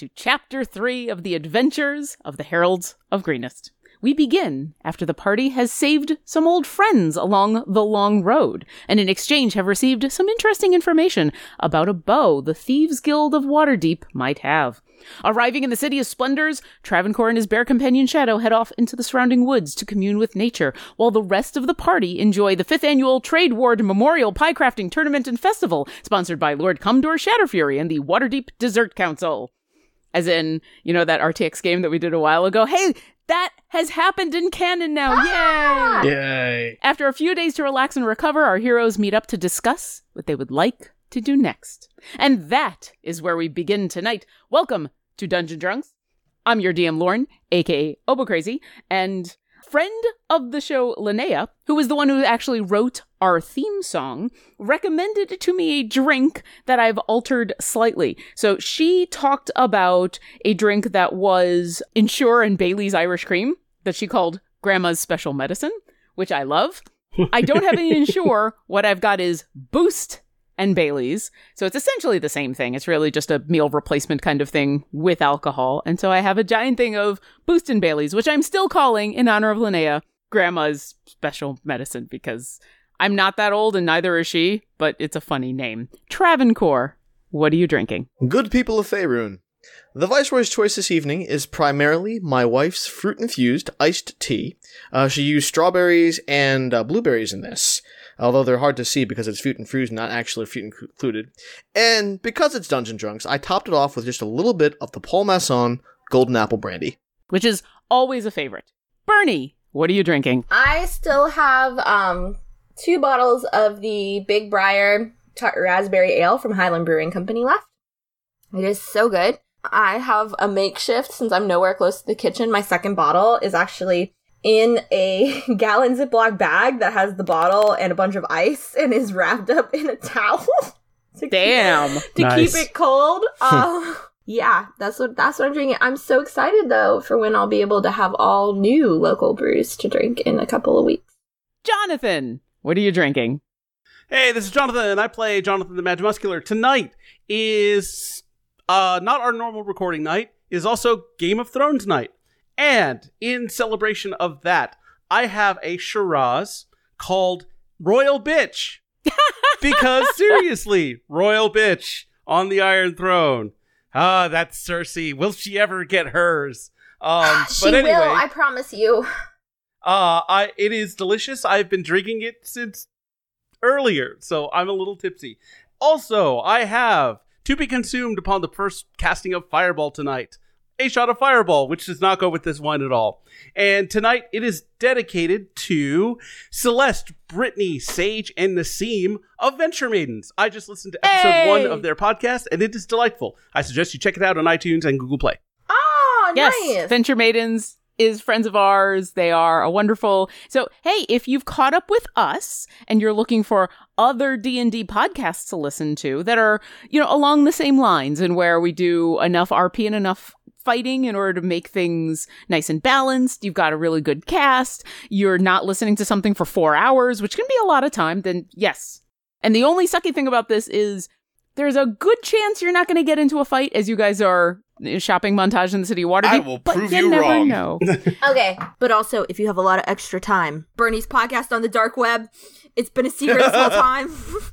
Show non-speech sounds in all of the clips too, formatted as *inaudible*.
to Chapter 3 of the Adventures of the Heralds of Greenest. We begin after the party has saved some old friends along the long road, and in exchange have received some interesting information about a bow the Thieves Guild of Waterdeep might have. Arriving in the City of Splendors, Travancore and his bear companion Shadow head off into the surrounding woods to commune with nature, while the rest of the party enjoy the fifth annual Trade Ward Memorial Pie Crafting Tournament and Festival, sponsored by Lord Commodore Shatterfury and the Waterdeep Dessert Council. As in, you know, that RTX game that we did a while ago. Hey, that has happened in canon now. Ah! Yay! Yay! After a few days to relax and recover, our heroes meet up to discuss what they would like to do next. And that is where we begin tonight. Welcome to Dungeon Drunks. I'm your DM Lauren, aka Oboe Crazy, and friend of the show Linnea, who was the one who actually wrote our theme song, recommended to me a drink that I've altered slightly. So she talked about a drink that was Ensure and Bailey's Irish Cream that she called Grandma's Special Medicine, which I love. I don't have any *laughs* Ensure. What I've got is Boost and Bailey's. So it's essentially the same thing. It's really just a meal replacement kind of thing with alcohol. And so I have a giant thing of Boost and Bailey's, which I'm still calling in honor of Linnea Grandma's special medicine because I'm not that old and neither is she, but it's a funny name. Travancore, what are you drinking? Good people of Faerun. The Viceroy's choice this evening is primarily my wife's fruit infused iced tea. Uh, she used strawberries and uh, blueberries in this, although they're hard to see because it's fruit infused, not actually fruit included. And because it's Dungeon Drunks, I topped it off with just a little bit of the Paul Masson Golden Apple Brandy. Which is always a favorite. Burnie, what are you drinking? I still have um two bottles of the Big Briar Tart Raspberry Ale from Highland Brewing Company left. It is so good. I have a makeshift since I'm nowhere close to the kitchen. My second bottle is actually in a *laughs* gallon Ziploc bag that has the bottle and a bunch of ice and is wrapped up in a towel. *laughs* to Damn. Keep, to Nice. keep it cold. Um, *laughs* yeah, that's what that's what I'm drinking. I'm so excited though for when I'll be able to have all new local brews to drink in a couple of weeks. Jonathan, what are you drinking? Hey, this is Jonathan, and I play Jonathan the Mad Muscular. Tonight is uh, not our normal recording night, it is also Game of Thrones night. And in celebration of that, I have a Shiraz called Royal Bitch. *laughs* because seriously, Royal Bitch on the Iron Throne. Ah, that's Cersei. Will she ever get hers? Um, *gasps* she but anyway, will, I promise you. uh, I it is delicious. I've been drinking it since earlier, so I'm a little tipsy. Also, I have to be consumed upon the first casting of Fireball tonight. A shot of Fireball, which does not go with this wine at all. And tonight it is dedicated to Celeste, Brittany, Sage, and Nassim of Venture Maidens. I just listened to episode Hey! one of their podcast, and it is delightful. I suggest you check it out on iTunes and Google Play. Oh, Yes, nice. Venture Maidens is friends of ours. They are a wonderful. So, hey, if you've caught up with us and you're looking for other D&D podcasts to listen to that are, you know, along the same lines and where we do enough RP and enough fighting in order to make things nice and balanced, you've got a really good cast, you're not listening to something for 4 hours, which can be a lot of time, then yes. And the only sucky thing about this is there's a good chance you're not going to get into a fight as you guys are uh, shopping montage in the city of Waterdeep. I will but prove you you never wrong. Know. *laughs* Okay, but also if you have a lot of extra time, Burnie's podcast on the dark web. It's been a secret this whole time.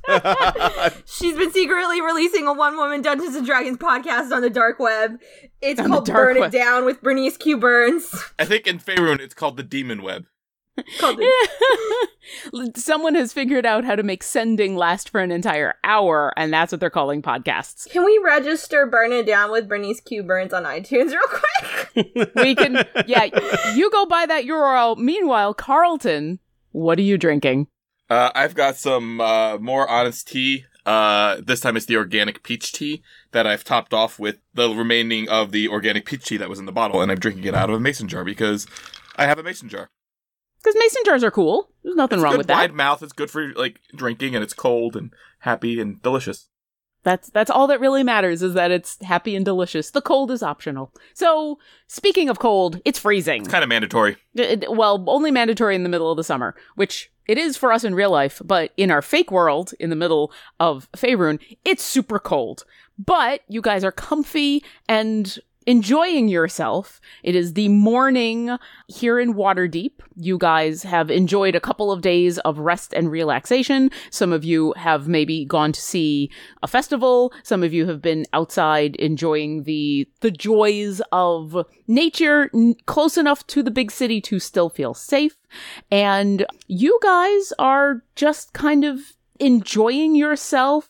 *laughs* She's been secretly releasing a one-woman Dungeons and Dragons podcast on the dark web. It's On called Burn web. It Down with Bernice Q Burns. I think in Faerun it's called the Demon Web. Called the- *laughs* Someone has figured out how to make sending last for an entire hour, and that's what they're calling podcasts. Can we register Burn It Down with Bernice Q Burns on iTunes real quick? *laughs* We can, yeah, you go buy that URL. Meanwhile, Quarlton, what are you drinking? Uh, I've got some uh, more honest tea. Uh, this time it's the organic peach tea that I've topped off with the remaining of the organic peach tea that was in the bottle, and I'm drinking it out of a mason jar because I have a mason jar. Because mason jars are cool. There's nothing It's wrong with that. wide mouth. It's good for like drinking, and it's cold and happy and delicious. That's that's all that really matters is that it's happy and delicious. The cold is optional. So, speaking of cold, it's freezing. It's kind of mandatory. It- it- well, only mandatory in the middle of the summer, which it is for us in real life, but in our fake world, in the middle of Faerun, it's super cold. But you guys are comfy and enjoying yourself. It is the morning here in Waterdeep. You guys have enjoyed a couple of days of rest and relaxation. Some of you have maybe gone to see a festival. Some of you have been outside enjoying the the joys of nature n- close enough to the big city to still feel safe. And you guys are just kind of enjoying yourself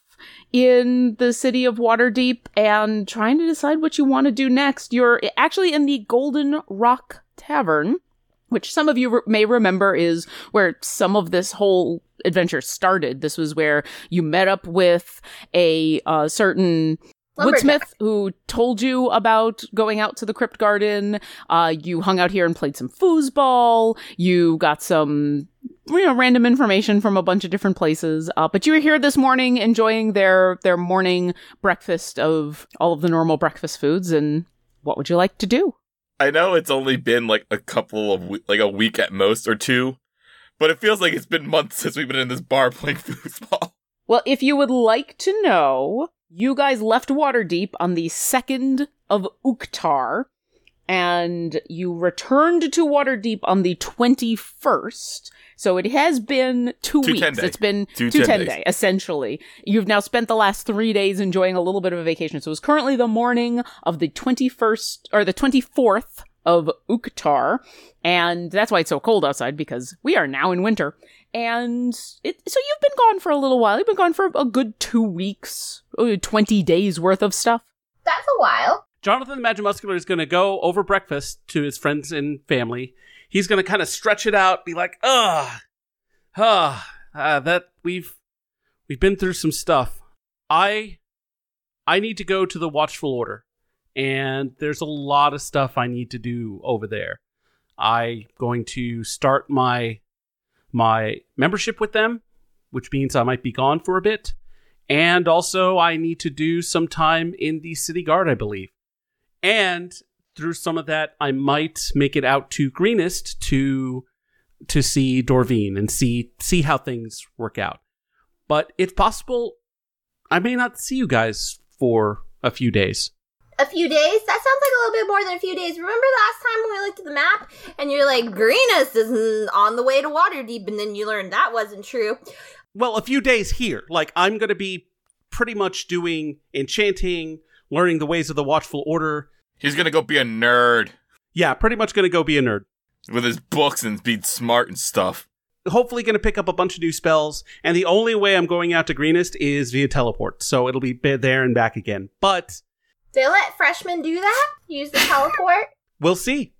in the city of Waterdeep and trying to decide what you want to do next. You're actually in the Golden Rock Tavern, which some of you re- may remember is where some of this whole adventure started. This was where you met up with a uh, certain Lumberjack. Woodsmith who told you about going out to the crypt garden. Uh, you hung out here and played some foosball. You got some, you know, random information from a bunch of different places. Uh, but you were here this morning enjoying their their morning breakfast of all of the normal breakfast foods. And what would you like to do? I know it's only been like a couple of we- like a week at most or two, but it feels like it's been months *laughs* since we've been in this bar playing foosball. Well, if you would like to know, you guys left Waterdeep on the 2nd of Uktar, and you returned to Waterdeep on the 21st. So it has been two, Two weeks. It's been Two two 10 10 days. day, essentially. You've now spent the last three days enjoying a little bit of a vacation. So it's currently the morning of the 21st, or the 24th of Uktar, and that's why it's so cold outside, because we are now in winter. And it, so you've been gone for a little while. You've been gone for a good two weeks, uh, 20 days worth of stuff. That's a while. Jonathan the Magic Muscular is going to go over breakfast to his friends and family. He's going to kind of stretch it out, be like, "Ugh, ah, uh, that we've we've been through some stuff. I I need to go to the Watchful Order, and there's a lot of stuff I need to do over there. I'm going to start my my membership with them, which means I might be gone for a bit." And also, I need to do some time in the city guard, I believe. And through some of that, I might make it out to Greenest to to see Dorvine and see see how things work out. But it's possible I may not see you guys for a few days. A few days? That sounds like a little bit more than a few days. Remember last time when we looked at the map and you're like, Greenest is on the way to Waterdeep, and then you learned that wasn't true. Well, a few days here. Like I'm going to be pretty much doing enchanting, learning the ways of the Watchful Order. He's gonna go be a nerd Yeah, pretty much going to go be a nerd. with his books and be smart and stuff. hopefully going to pick up a bunch of new spells and the only way i'm going out to greenest is via teleport so it'll be be there and back again but They let freshmen do that? Use the teleport? *laughs* we'll see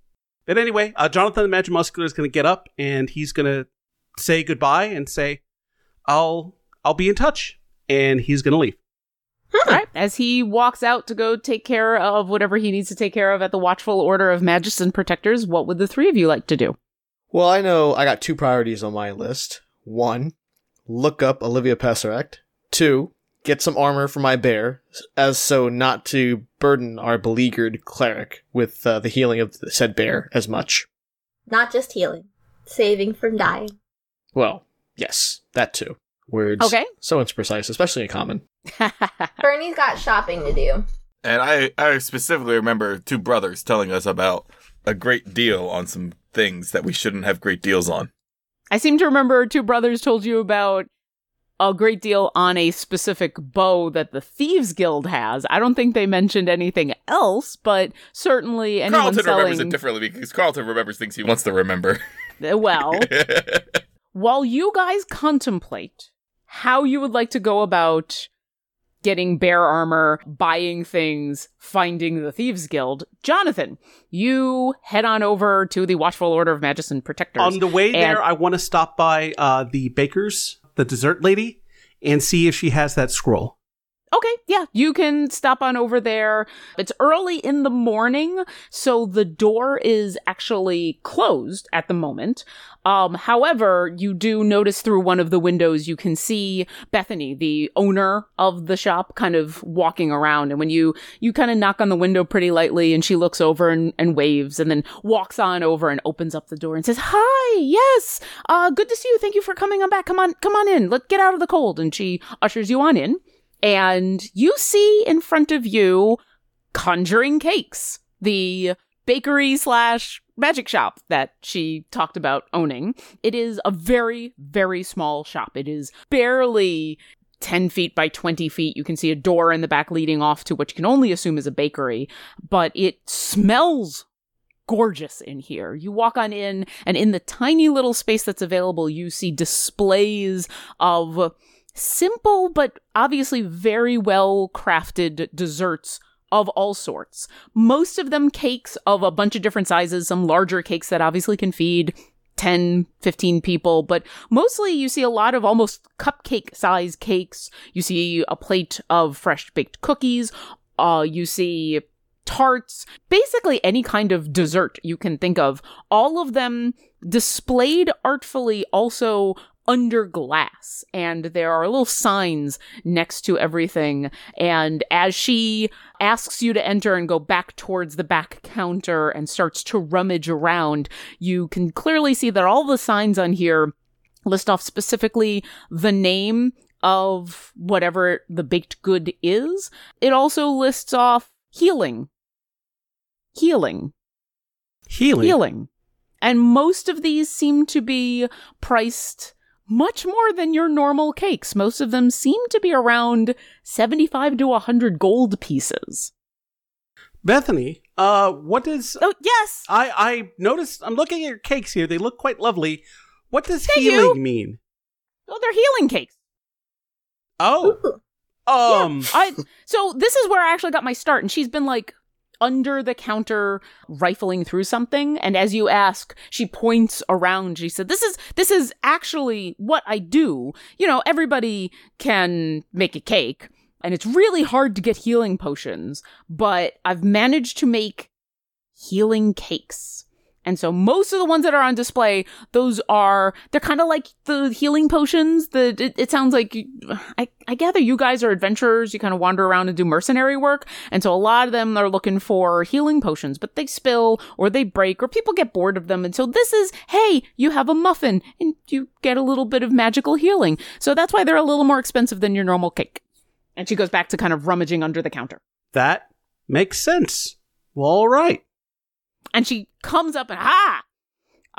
but anyway uh, jonathan the magic muscular is going to get up and he's going to say goodbye and say i'll i'll be in touch and he's going to leave All right. As he walks out to go take care of whatever he needs to take care of at the Watchful Order of Magists and Protectors, what would the three of you like to do? Well, I know I got two priorities on my list. One, look up Olivia Pesseract. Two, get some armor for my bear, as so not to burden our beleaguered cleric with uh, the healing of the said bear as much. Not just healing, saving from dying. Well, yes, that too. Words Okay. so imprecise, especially in common. *laughs* Burnie's got shopping to do. And I, I specifically remember two brothers telling us about a great deal on some things that we shouldn't have great deals on. I seem to remember two brothers told you about a great deal on a specific bow that the Thieves Guild has. I don't think they mentioned anything else, but certainly anyone Quarlton remembers it differently because Quarlton remembers things he wants to remember. *laughs* well, *laughs* while you guys contemplate how you would like to go about getting bear armor, buying things, finding the Thieves Guild, Jonathan, you head on over to the Watchful Order of Magician Protectors. On the way And- there, I want to stop by uh, the baker's, the dessert lady, and see if she has that scroll. Okay, yeah, you can stop on over there. It's early in the morning, so the door is actually closed at the moment. Um, however, you do notice through one of the windows you can see Bethany, the owner of the shop, kind of walking around. And when you you kind of knock on the window pretty lightly, and she looks over and, and waves, and then walks on over and opens up the door and says, "Hi, yes, uh, good to see you. Thank you for coming on back. Come on, come on in. Let's get out of the cold." And she ushers you on in and you see in front of you conjuring cakes the bakery slash magic shop that she talked about owning. It is a very very small shop. It is barely 10 feet by 20 feet. You can see a door in the back leading off to what you can only assume is a bakery but it smells gorgeous in here. You walk on in, and in the tiny little space that's available, you see displays of simple but obviously very well crafted desserts of all sorts. Most of them cakes of a bunch of different sizes, some larger cakes that obviously can feed 10, 15 people, but mostly you see a lot of almost cupcake size cakes. You see a plate of fresh baked cookies. Uh, you see tarts, basically any kind of dessert you can think of. All of them displayed artfully also under glass and there are little signs next to everything and as she asks you to enter and go back towards the back counter and starts to rummage around you can clearly see that all the signs on here list off specifically the name of whatever the baked good is it also lists off healing healing Healing. healing. And most of these seem to be priced much more than your normal cakes. Most of them seem to be around 75 to 100 gold pieces. Bethany, uh, what does Oh, yes. I I noticed? I'm looking at your cakes here. They look quite lovely. What does Thank healing you. mean? Oh, they're healing cakes. Oh, um, I so this is where I actually got my start and she's been like under the counter rifling through something and as you ask she points around. She said this is this is actually what I do. You know everybody can make a cake and it's really hard to get healing potions but I've managed to make healing cakes and so most of the ones that are on display, those are they're kind of like the healing potions. The it, it sounds like I, I gather you guys are adventurers. You kind of wander around and do mercenary work, and so a lot of them are looking for healing potions, but they spill or they break or people get bored of them. And so this is hey, you have a muffin and you get a little bit of magical healing. So that's why they're a little more expensive than your normal cake. And she goes back to kind of rummaging under the counter. that makes sense. Well, all right. and she comes up and ha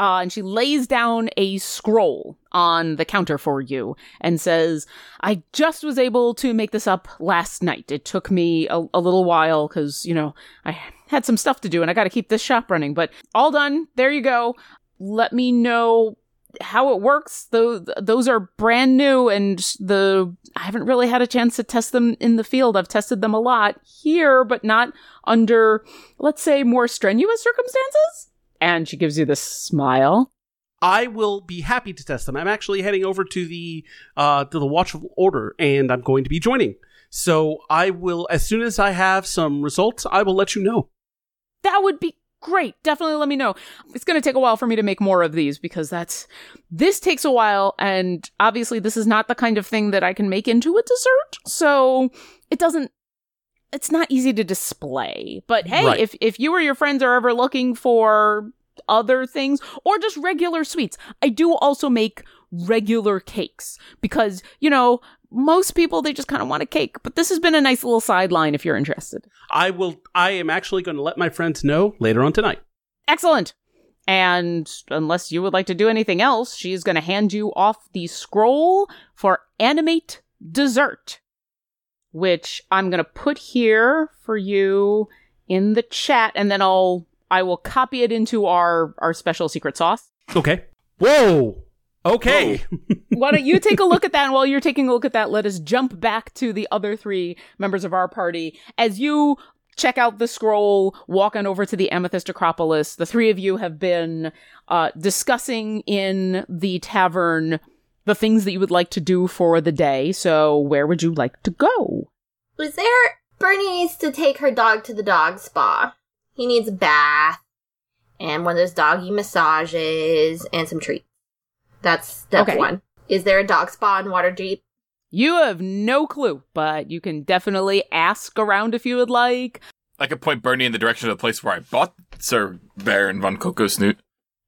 uh, and she lays down a scroll on the counter for you and says, I just was able to make this up last night. It took me a, a little while because, you know, I had some stuff to do and I got to keep this shop running, but all done. There you go. Let me know how it works. Those, those are brand new and the, I haven't really had a chance to test them in the field. I've tested them a lot here, but not under, let's say, more strenuous circumstances. And she gives you this smile. I will be happy to test them. I'm actually heading over to the uh, to the Watchful Order, and I'm going to be joining. So I will, as soon as I have some results, I will let you know. That would be great. Definitely let me know. It's going to take a while for me to make more of these because that's this takes a while and obviously this is not the kind of thing that I can make into a dessert. So it doesn't it's not easy to display. But hey, Right. if if you or your friends are ever looking for other things or just regular sweets, I do also make regular cakes because, you know, most people they just kind of want a cake. But this has been a nice little sideline if you're interested. I will. I am actually going to let my friends know later on tonight. Excellent. And unless you would like to do anything else, she's going to hand you off the scroll for animate dessert, which I'm going to put here for you in the chat, and then I'll I will copy it into our our special secret sauce. Okay. Whoa. Okay. *laughs* Why don't you take a look at that? And while you're taking a look at that, let us jump back to the other three members of our party. As you check out the scroll, walk on over to the Amethyst Acropolis, the three of you have been uh, discussing in the tavern the things that you would like to do for the day. So, where would you like to go? Was there Burnie needs to take her dog to the dog spa. He needs a bath and one of those doggy massages and some treats. That's step Okay. one. Is there a dog spa in Waterdeep? You have no clue, but you can definitely ask around if you would like. I could point Burnie in the direction of the place where I bought Sir Baron von Coco Snoot.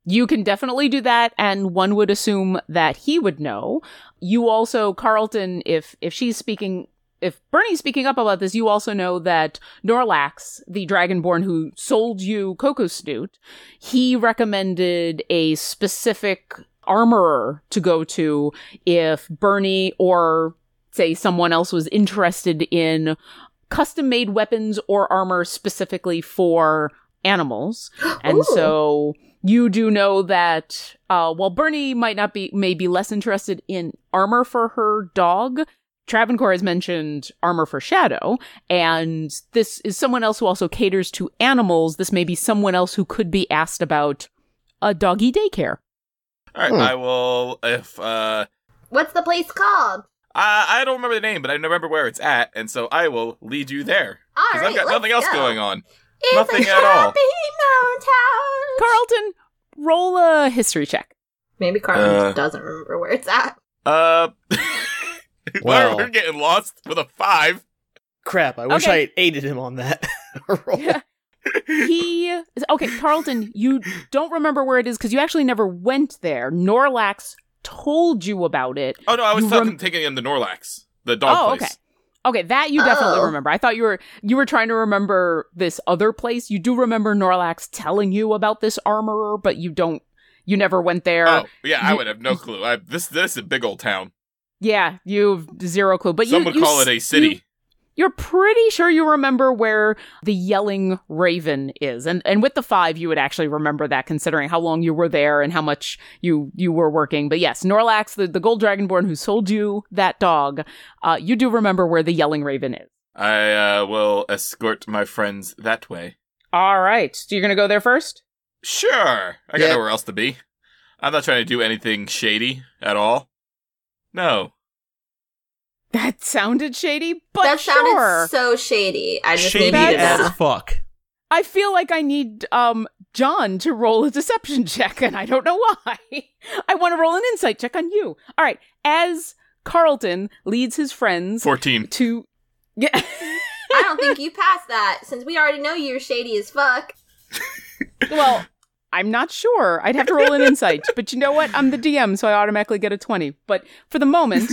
You can definitely do that, and one would assume that he would know. You also, Quarlton, if if she's speaking, if Burnie's speaking up about this, you also know that Norlax, the Dragonborn who sold you Coco Snoot, he recommended a specific armorer to go to if Burnie or say someone else was interested in custom made weapons or armor specifically for animals. *gasps* And Ooh. so you do know that uh, while Burnie might not be, may be less interested in armor for her dog, Travancore has mentioned armor for Shadow, and this is someone else who also caters to animals. This may be someone else who could be asked about a doggy daycare. All right, Hmm. I will. If uh, What's the place called? I, I don't remember the name, but I remember where it's at, and so I will lead you there All because right, I've got let's nothing else go. going on. It's Nothing a at all. mountain. Quarlton, roll a history check. Maybe Quarlton Uh. doesn't remember where it's at. Uh, *laughs* Well. we're getting lost with a five. Crap, I wish Okay. I had aided him on that. *laughs* roll. Yeah. He okay Quarlton you don't remember where it is because you actually never went there norlax told you about it Oh no, I was talking rem- taking him to Norlax, the dog oh place. okay okay that you definitely Oh. remember i thought you were you were trying to remember this other place you do remember norlax telling you about this armorer but you don't you never went there Oh yeah, I would have no clue. I, this this is a big old town. yeah you've zero clue but Some you would you call it a city. You- You're pretty sure you remember where the yelling raven is. And and with the 5 you would actually remember that considering how long you were there and how much you you were working. But yes, Norlax the, the gold dragonborn who sold you that dog, uh you do remember where the yelling raven is. I uh, will escort my friends that way. All right. So you're going to go there first? Sure, I got Yeah. nowhere else to be. I'm not trying to do anything shady at all. No. That sounded shady, but that sounded sure. so shady. I just Shady need you to as know. fuck. I feel like I need um John to roll a deception check, and I don't know why. *laughs* I want to roll an insight check on you. All right, as Quarlton leads his friends Fourteen. to yeah. *laughs* I don't think you passed that since we already know you're shady as fuck. well, I'm not sure. I'd have to roll an insight, but you know what? I'm the DM, so I automatically get a 20. But for the moment,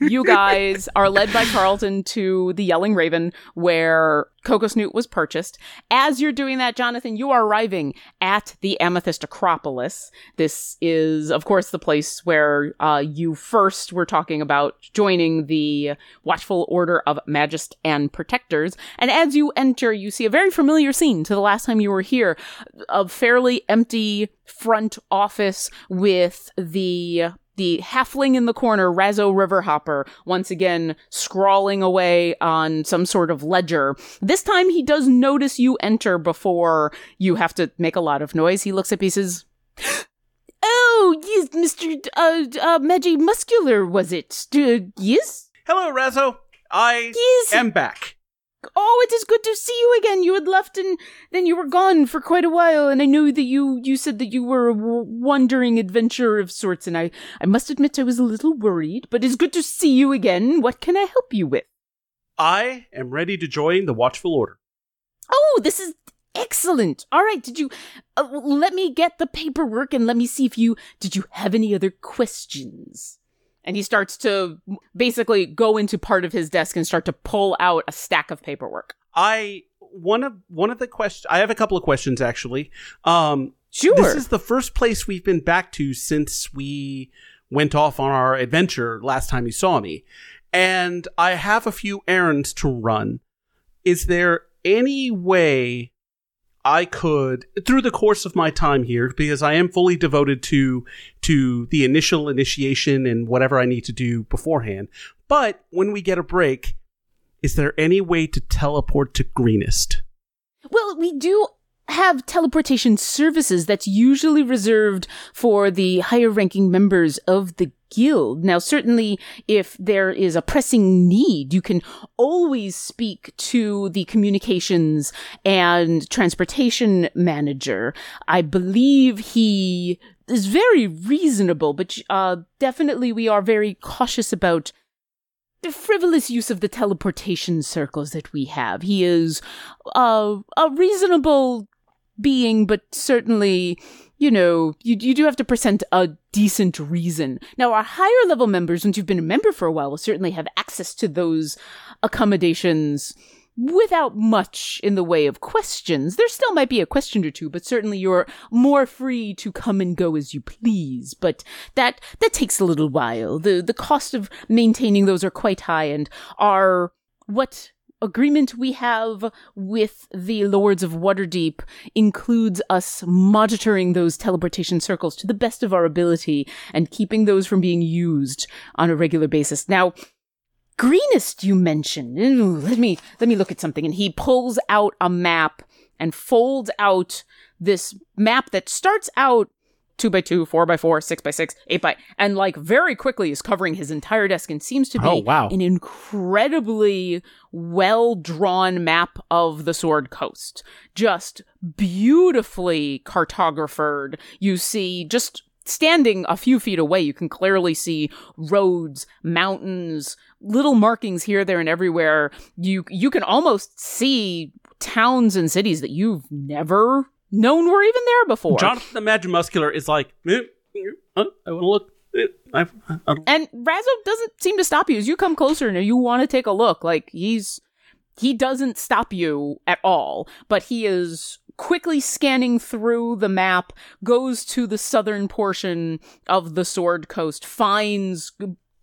you guys are led by Quarlton to the Yelling Raven, where Coco Snoot was purchased. As you're doing that, Jonathan, you are arriving at the Amethyst Acropolis. This is, of course, the place where uh, you first were talking about joining the Watchful Order of Magist and Protectors. And as you enter, you see a very familiar scene to the last time you were here a fairly empty front office with the the halfling in the corner, Razzo Riverhopper, once again scrawling away on some sort of ledger. This time he does notice you enter before you have to make a lot of noise. He looks he says, *gasps* Oh, yes, Mr. Uh, uh, Magi Muscular, was it? Uh, yes? Hello, Razzo. I Yes. am back. Oh, it is good to see you again. You had left and then you were gone for quite a while, and I knew that you you said that you were a w- wandering adventurer of sorts, and I I must admit I was a little worried, but it's good to see you again. What can I help you with? I am ready to join the Watchful Order. Oh, this is excellent. All right, did you uh, let me get the paperwork and let me see if you did you have any other questions? And he starts to basically go into part of his desk and start to pull out a stack of paperwork. I one of one of the questions. I have a couple of questions actually. Um, Sure. This is the first place we've been back to since we went off on our adventure last time you saw me. And I have a few errands to run. Is there any way I could through the course of my time here because I am fully devoted to to the initial initiation and whatever I need to do beforehand. But when we get a break, is there any way to teleport to Greenest? Well, we do have teleportation services that's usually reserved for the higher ranking members of the guild. Now, certainly if there is a pressing need, you can always speak to the communications and transportation manager. I believe he is very reasonable, but uh, definitely we are very cautious about the frivolous use of the teleportation circles that we have. He is uh, a reasonable being, but certainly, you know, you, you do have to present a decent reason. Now, our higher level members, once you've been a member for a while, will certainly have access to those accommodations without much in the way of questions. There still might be a question or two, but certainly you're more free to come and go as you please. But that that takes a little while. The the cost of maintaining those are quite high and are what agreement we have with the Lords of Waterdeep includes us monitoring those teleportation circles to the best of our ability and keeping those from being used on a regular basis. Now, greenest you mentioned. Ooh, let me let me look at something. And he pulls out a map and folds out this map that starts out two by two, four by four, six by six, eight by, and like very quickly is covering his entire desk and seems to be Oh, wow. an incredibly well drawn map of the Sword Coast. Just beautifully cartographed. You see just standing a few feet away, you can clearly see roads, mountains, little markings here, there, and everywhere. You you can almost see towns and cities that you've never known were even there before. Jonathan the Magic Muscular is like, eh, eh, I want to look. eh, I, I, I And Razzo doesn't seem to stop you as you come closer and you want to take a look. Like he's he doesn't stop you at all, but he is quickly scanning through the map, goes to the southern portion of the Sword Coast, finds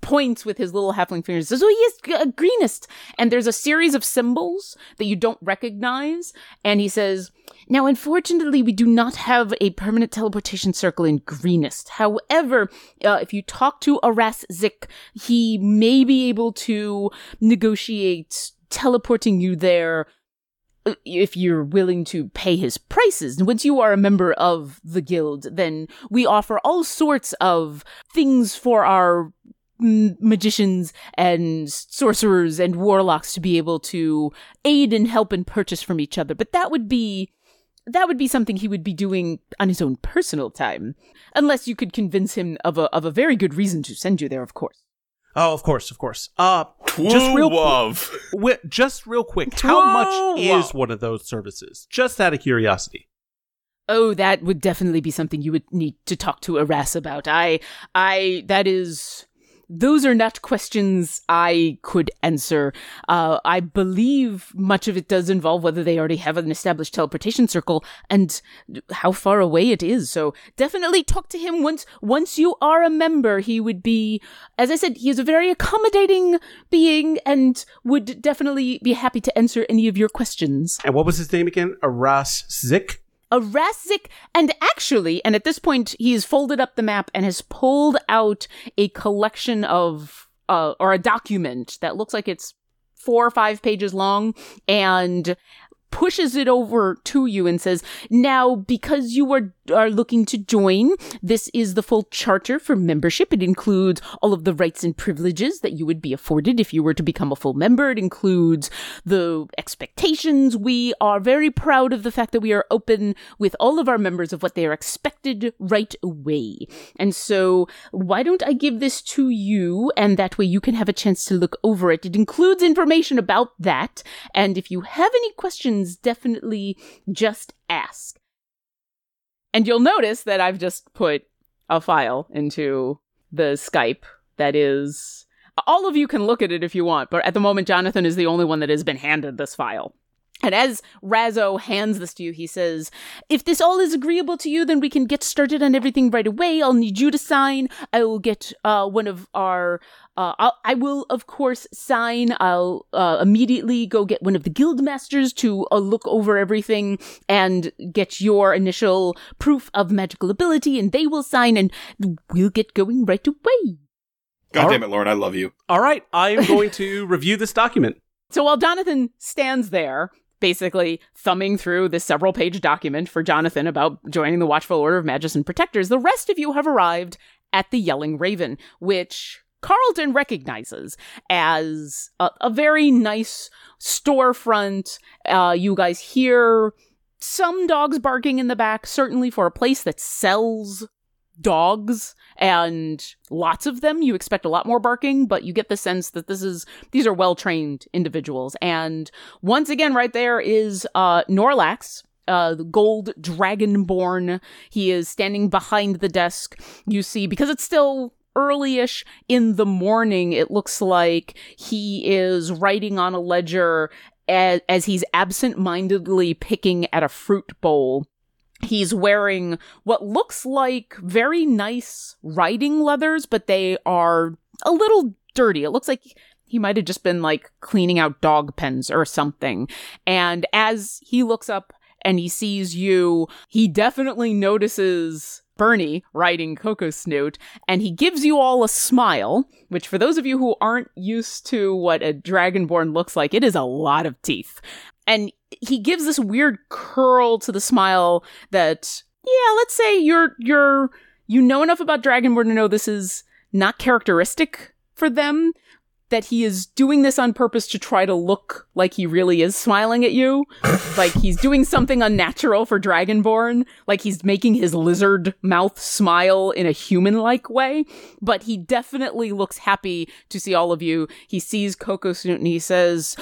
points with his little halfling fingers says, "Oh, he is a greenest." And there's a series of symbols that you don't recognize, and he says, "Now, unfortunately, we do not have a permanent teleportation circle in greenest. However, uh, if you talk to Aras Zik, he may be able to negotiate teleporting you there." uh, If you're willing to pay his prices, once you are a member of the guild, then we offer all sorts of things for our magicians and sorcerers and warlocks to be able to aid and help and purchase from each other. But that would be that would be something he would be doing on his own personal time, unless you could convince him of a of a very good reason to send you there. Of course. oh, of course, of course. Uh, just real quick, just real quick. How much Whoa. is one of those services? Just out of curiosity. Oh, that would definitely be something you would need to talk to Aras about. I, I, that is, those are not questions I could answer. Uh, I believe much of it does involve whether they already have an established teleportation circle and how far away it is. So definitely talk to him once, once you are a member. He would be, as I said, he is a very accommodating being and would definitely be happy to answer any of your questions. And what was his name again? Aras Zik. Aras Zik, and actually, and at this point, he's folded up the map and has pulled out a collection of, uh, or a document that looks like it's four or five pages long and pushes it over to you and says, now, because you are, are looking to join, this is the full charter for membership. It includes all of the rights and privileges that you would be afforded if you were to become a full member. It includes the expectations. We are very proud of the fact that we are open with all of our members of what they are expected right away. And so, why don't I give this to you, and that way you can have a chance to look over it. It includes information about that, and if you have any questions, definitely just ask. And you'll notice that I've just put a file into the Skype that is. All of you can look at it if you want, but at the moment, Jonathan is the only one that has been handed this file. And as Razzo hands this to you, he says, If this all is agreeable to you, then we can get started on everything right away. I'll need you to sign. I will get uh, one of our. Uh, I'll, I will, of course, sign. I'll uh, immediately go get one of the guild masters to uh, look over everything and get your initial proof of magical ability, and they will sign, and we'll get going right away. God All damn it, Lauren, I love you. All right, I am going to review this document. So while Jonathan stands there, basically thumbing through this several page document for Jonathan about joining the Watchful Order of Magician Protectors, the rest of you have arrived at the Yelling Raven, which Quarlton recognizes as a, a very nice storefront. Uh, you guys hear some dogs barking in the back, certainly for a place that sells dogs and lots of them you expect a lot more barking but you get the sense that this is these are well trained individuals and once again right there is uh norlax uh, the gold dragonborn. He is standing behind the desk. You see, because it's still early-ish in the morning, it looks like he is writing on a ledger as, as he's absent-mindedly picking at a fruit bowl. He's wearing what looks like very nice riding leathers, but they are a little dirty. It looks like he might have just been like cleaning out dog pens or something. And as he looks up and he sees you, he definitely notices Burnie riding Coco Snoot, and he gives you all a smile, which for those of you who aren't used to what a Dragonborn looks like, it is a lot of teeth. And he gives this weird curl to the smile that, yeah, let's say you're you're you know enough about Dragonborn to know this is not characteristic for them. That he is doing this on purpose to try to look like he really is smiling at you. *laughs* like he's doing something unnatural for Dragonborn. Like he's making his lizard mouth smile in a human like way. But he definitely looks happy to see all of you. He sees Coco Snoot and he says,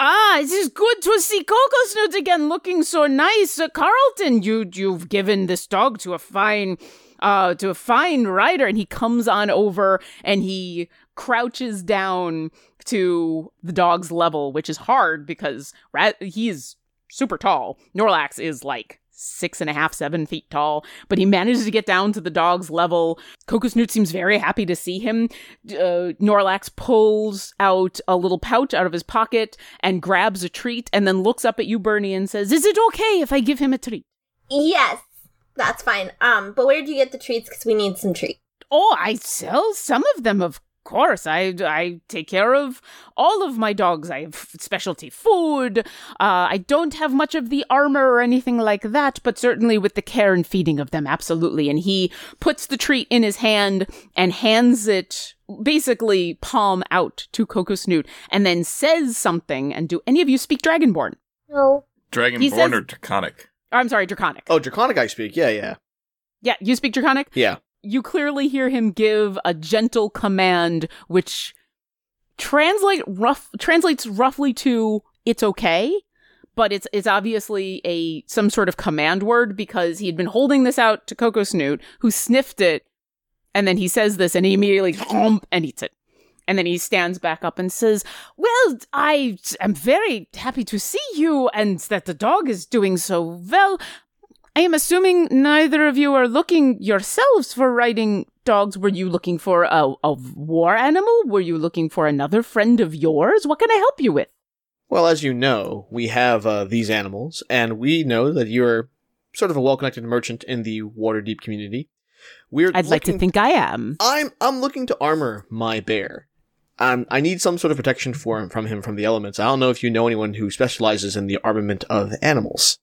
Ah, it is good to see Coco Snoot again, looking so nice. Uh, Quarlton, you you've given this dog to a fine, uh, to a fine rider, and he comes on over and he crouches down to the dog's level, which is hard because ra- he's super tall. Norlax is like six and a half, seven feet tall, but he manages to get down to the dog's level. Coco Snoot seems very happy to see him. Uh, Norlax pulls out a little pouch out of his pocket and grabs a treat and then looks up at you, Burnie, and says, Is it okay if I give him a treat? Yes, that's fine. Um, but where do you get the treats? Because we need some treats. Oh, I sell some of them, of course. I, I take care of all of my dogs. I have specialty food. Uh, I don't have much of the armor or anything like that, but certainly with the care and feeding of them, absolutely. And he puts the treat in his hand and hands it basically palm out to Coco Snoot and then says something. And do any of you speak Dragonborn? No. He Dragonborn says- or Draconic? I'm sorry, Draconic. Oh, Draconic I speak. Yeah, yeah. Yeah, you speak Draconic? Yeah. You clearly hear him give a gentle command which translate rough translates roughly to it's okay but it's it's obviously a some sort of command word because he had been holding this out to Coco Snoot who sniffed it and then he says this and he immediately and eats it and then he stands back up and says, Well, I am very happy to see you and that the dog is doing so well. I am assuming neither of you are looking yourselves for riding dogs. Were you looking for a, a war animal? Were you looking for another friend of yours? What can I help you with? Well, as you know, we have uh, these animals, and we know that you're sort of a well-connected merchant in the Waterdeep community. We're I'd like to think I am. I'm I'm looking to armor my bear. Um, I need some sort of protection for him from him from the elements. I don't know if you know anyone who specializes in the armament of animals.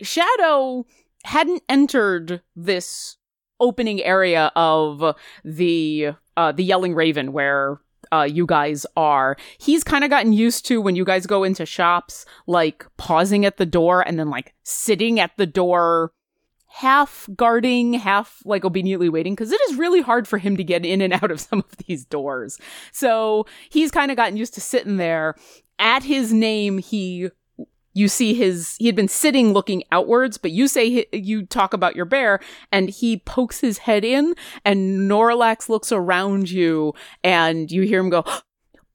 Shadow hadn't entered this opening area of the uh, the Yelling Raven where uh, you guys are. He's kind of gotten used to when you guys go into shops, like pausing at the door and then like sitting at the door, half guarding, half like obediently waiting, because it is really hard for him to get in and *laughs* out of some of these doors. So he's kind of gotten used to sitting there. At his name, he you see his he had been sitting looking outwards but you say he, you talk about your bear and he pokes his head in and Norlax looks around you and you hear him go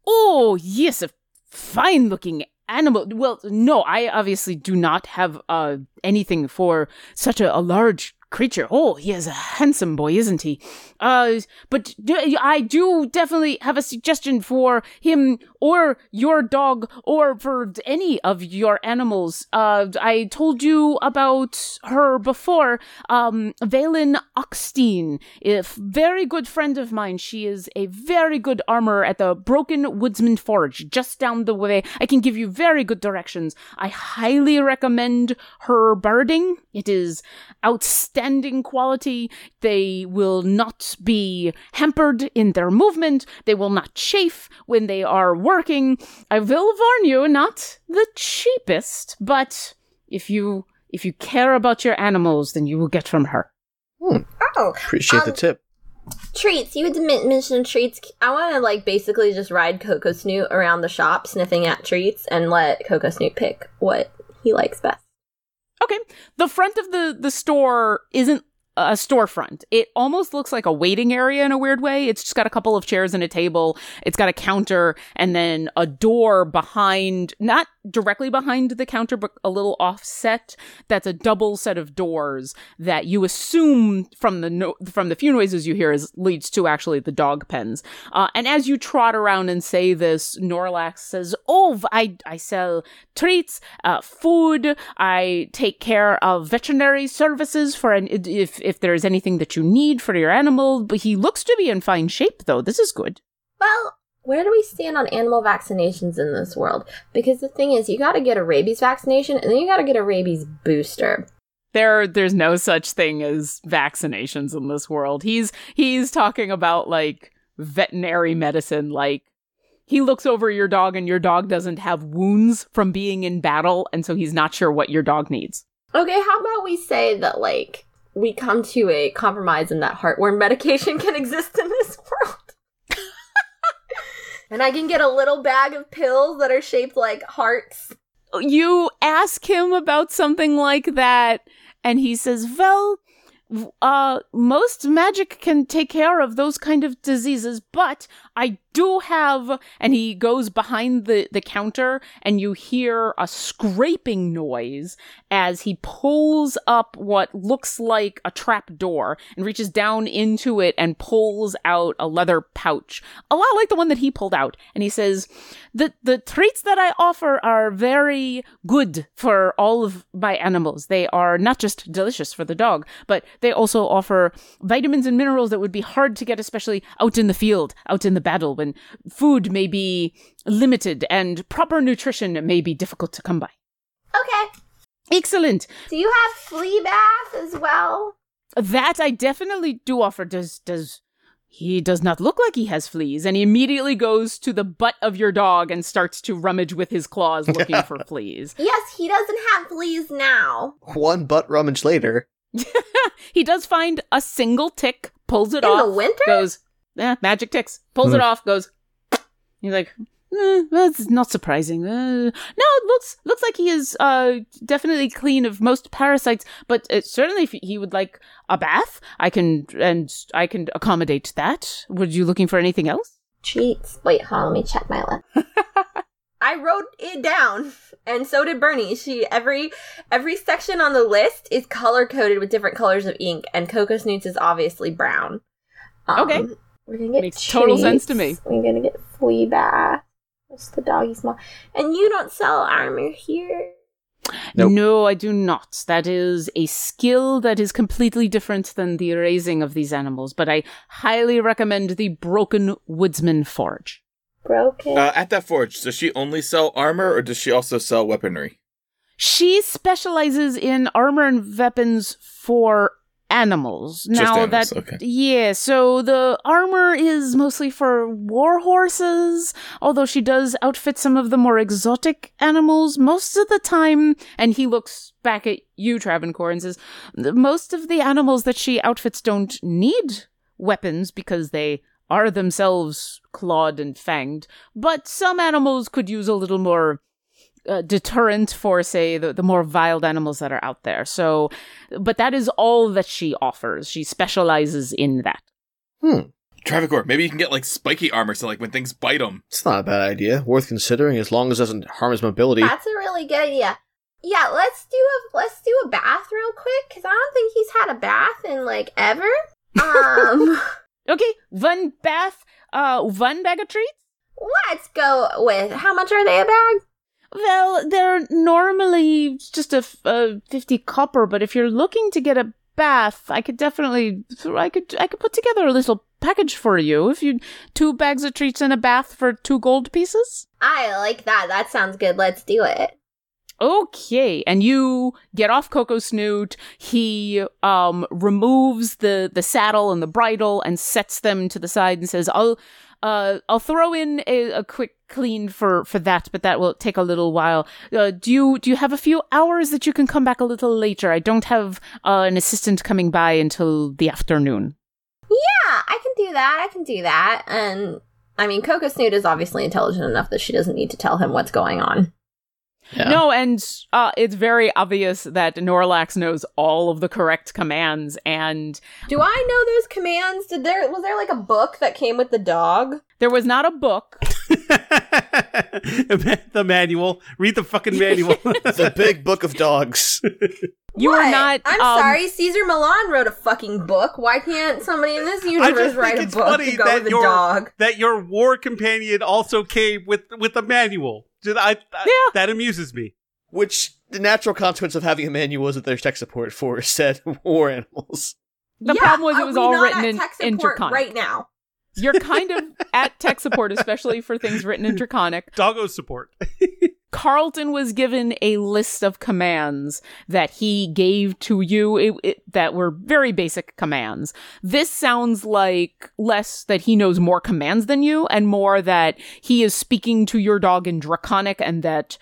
oh yes a fine looking animal. Well no i obviously do not have uh anything for such a, a large creature. Oh, he is a handsome boy, isn't he? Uh, but I do definitely have a suggestion for him or your dog or for any of your animals. Uh, I told you about her before. Um, Valen Oxstein, a very good friend of mine. She is a very good armor at the Broken Woodsman Forge, just down the way. I can give you very good directions. I highly recommend her birding. It is outstanding quality. They will not be hampered in their movement. They will not chafe when they are working. I will warn you, not the cheapest, but if you if you care about your animals, then you will get from her. Oh, Appreciate the Um, tip. treats. You had men- mentioned treats. I want to like basically just ride Coco Snoot around the shop, sniffing at treats, and let Coco Snoot pick what he likes best. Okay. The front of the the store isn't a storefront. It almost looks like a waiting area in a weird way. It's just got a couple of chairs and a table. It's got a counter and then a door behind, not directly behind the counter, but a little offset. That's a double set of doors that you assume from the no- from the few noises you hear is leads to actually the dog pens. Uh, and as you trot around and say this, Norlax says, "Oh, I I sell treats, uh, food. I take care of veterinary services for an if if there's anything that you need for your animal. But he looks to be in fine shape, though. This is good. Well, where do we stand on animal vaccinations in this world? Because the thing is, you got to get a rabies vaccination, and then you got to get a rabies booster. There, there's no such thing as vaccinations in this world. He's he's talking about like veterinary medicine, like. He looks over your dog and your dog doesn't have wounds from being in battle, and so he's not sure what your dog needs. Okay, how about we say that like we come to a compromise and that heartworm medication *laughs* can exist in this world. and I can get a little bag of pills that are shaped like hearts. you ask him about something like that and he says well uh most magic can take care of those kind of diseases but i do have and he goes behind the the counter and you hear a scraping noise as he pulls up what looks like a trap door and reaches down into it and pulls out a leather pouch a lot like the one that he pulled out and he says the the treats that I offer are very good for all of my animals. They are not just delicious for the dog, but they also offer vitamins and minerals that would be hard to get, especially out in the field, out in the battle, when food may be limited and proper nutrition may be difficult to come by. Okay. Excellent. Do you have flea bath as well? That I definitely do offer. Does does he does not look like he has fleas, and he immediately goes to the butt of your dog and starts to rummage with his claws looking for *laughs* fleas. Yes, he doesn't have fleas now. One butt rummage later. *laughs* he does find a single tick, pulls it In off, the winter? goes, eh, magic ticks, pulls it Hmm. off, goes. *sniffs* He's like, eh, that's not surprising. Uh, no, it looks looks like he is uh definitely clean of most parasites, but uh, certainly if he would like a bath, I can and I can accommodate that. Were you looking for anything else? Treats. Wait, hold on, let me check my list. *laughs* I wrote it down, and so did Burnie. She every every section on the list is color coded with different colors of ink, and Coco Snoots is obviously brown. Um, Okay. We're gonna get Makes total sense to me. treats. We're gonna get flea bath. What's the doggy small? And you don't sell armor here. Nope. No, I do not. That is a skill that is completely different than the raising of these animals, but I highly recommend the Broken Woodsman Forge. Broken. Uh, at that forge, does she only sell armor or does she also sell weaponry? She specializes in armor and weapons for animals. Just now animals, that okay. yeah, so the armor is mostly for war horses, although she does outfit some of the more exotic animals most of the time. And he looks back at you, Travancore, and says, "Most of the animals that she outfits don't need weapons because they." Are themselves clawed and fanged, but some animals could use a little more uh, deterrent for, say, the, the more wild animals that are out there. So, but that is all that she offers. She specializes in that. Hmm. Travancore, maybe you can get like spiky armor so like when things bite him. It's not a bad idea. Worth considering as long as it doesn't harm his mobility. That's a really good idea. Yeah, let's do a let's do a bath real quick because I don't think he's had a bath in like ever. Um, *laughs* Okay, one bath, uh, one bag of treats? let's go with how much are they a bag? Well, they're normally just a, a, 50 copper, but if you're looking to get a bath, I could definitely, I could, I could put together a little package for you. If you, two bags of treats and a bath for two gold pieces? I like that. That sounds good. Let's do it. Okay, and you get off Coco Snoot. He um removes the the saddle and the bridle and sets them to the side and says, "I'll uh I'll throw in a, a quick clean for for that, but that will take a little while. Uh, do you do you have a few hours that you can come back a little later? I don't have uh, an assistant coming by until the afternoon." Yeah, I can do that. I can do that. And I mean, Coco Snoot is obviously intelligent enough that she doesn't need to tell him what's going on. Yeah. No, and uh, it's very obvious that Norlax knows all of the correct commands, and Do I know those commands? Did there was there like a book that came with the dog? there was not a book. *laughs* the manual. Read the fucking manual. *laughs* the big book of dogs. You What? are not. I'm um, sorry, Cesar Millan wrote a fucking book. Why can't somebody in this I universe just write think a book funny to go that with a your dog? that your war companion also came with with a manual. Just- I, I- Yeah. that amuses me. Which the natural consequence of having a manual is that there's tech support for *laughs* said war animals. The Yeah, problem was it was all written in, tech in support Draconic. right now. You're kind of *laughs* at tech support, especially for things written in Draconic. Doggo support. *laughs* Quarlton was given a list of commands that he gave to you it, it- that were very basic commands. This sounds like less that he knows more commands than you and more that he is speaking to your dog in Draconic and that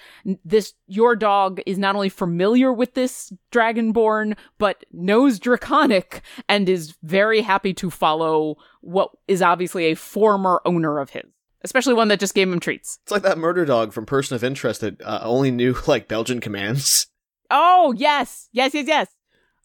this your dog is not only familiar with this dragonborn but knows Draconic and is very happy to follow what is obviously a former owner of his, especially one that just gave him treats. It's like that murder dog from Person of Interest that uh, only knew *laughs* like Belgian commands. *laughs* Oh yes, yes, yes, yes.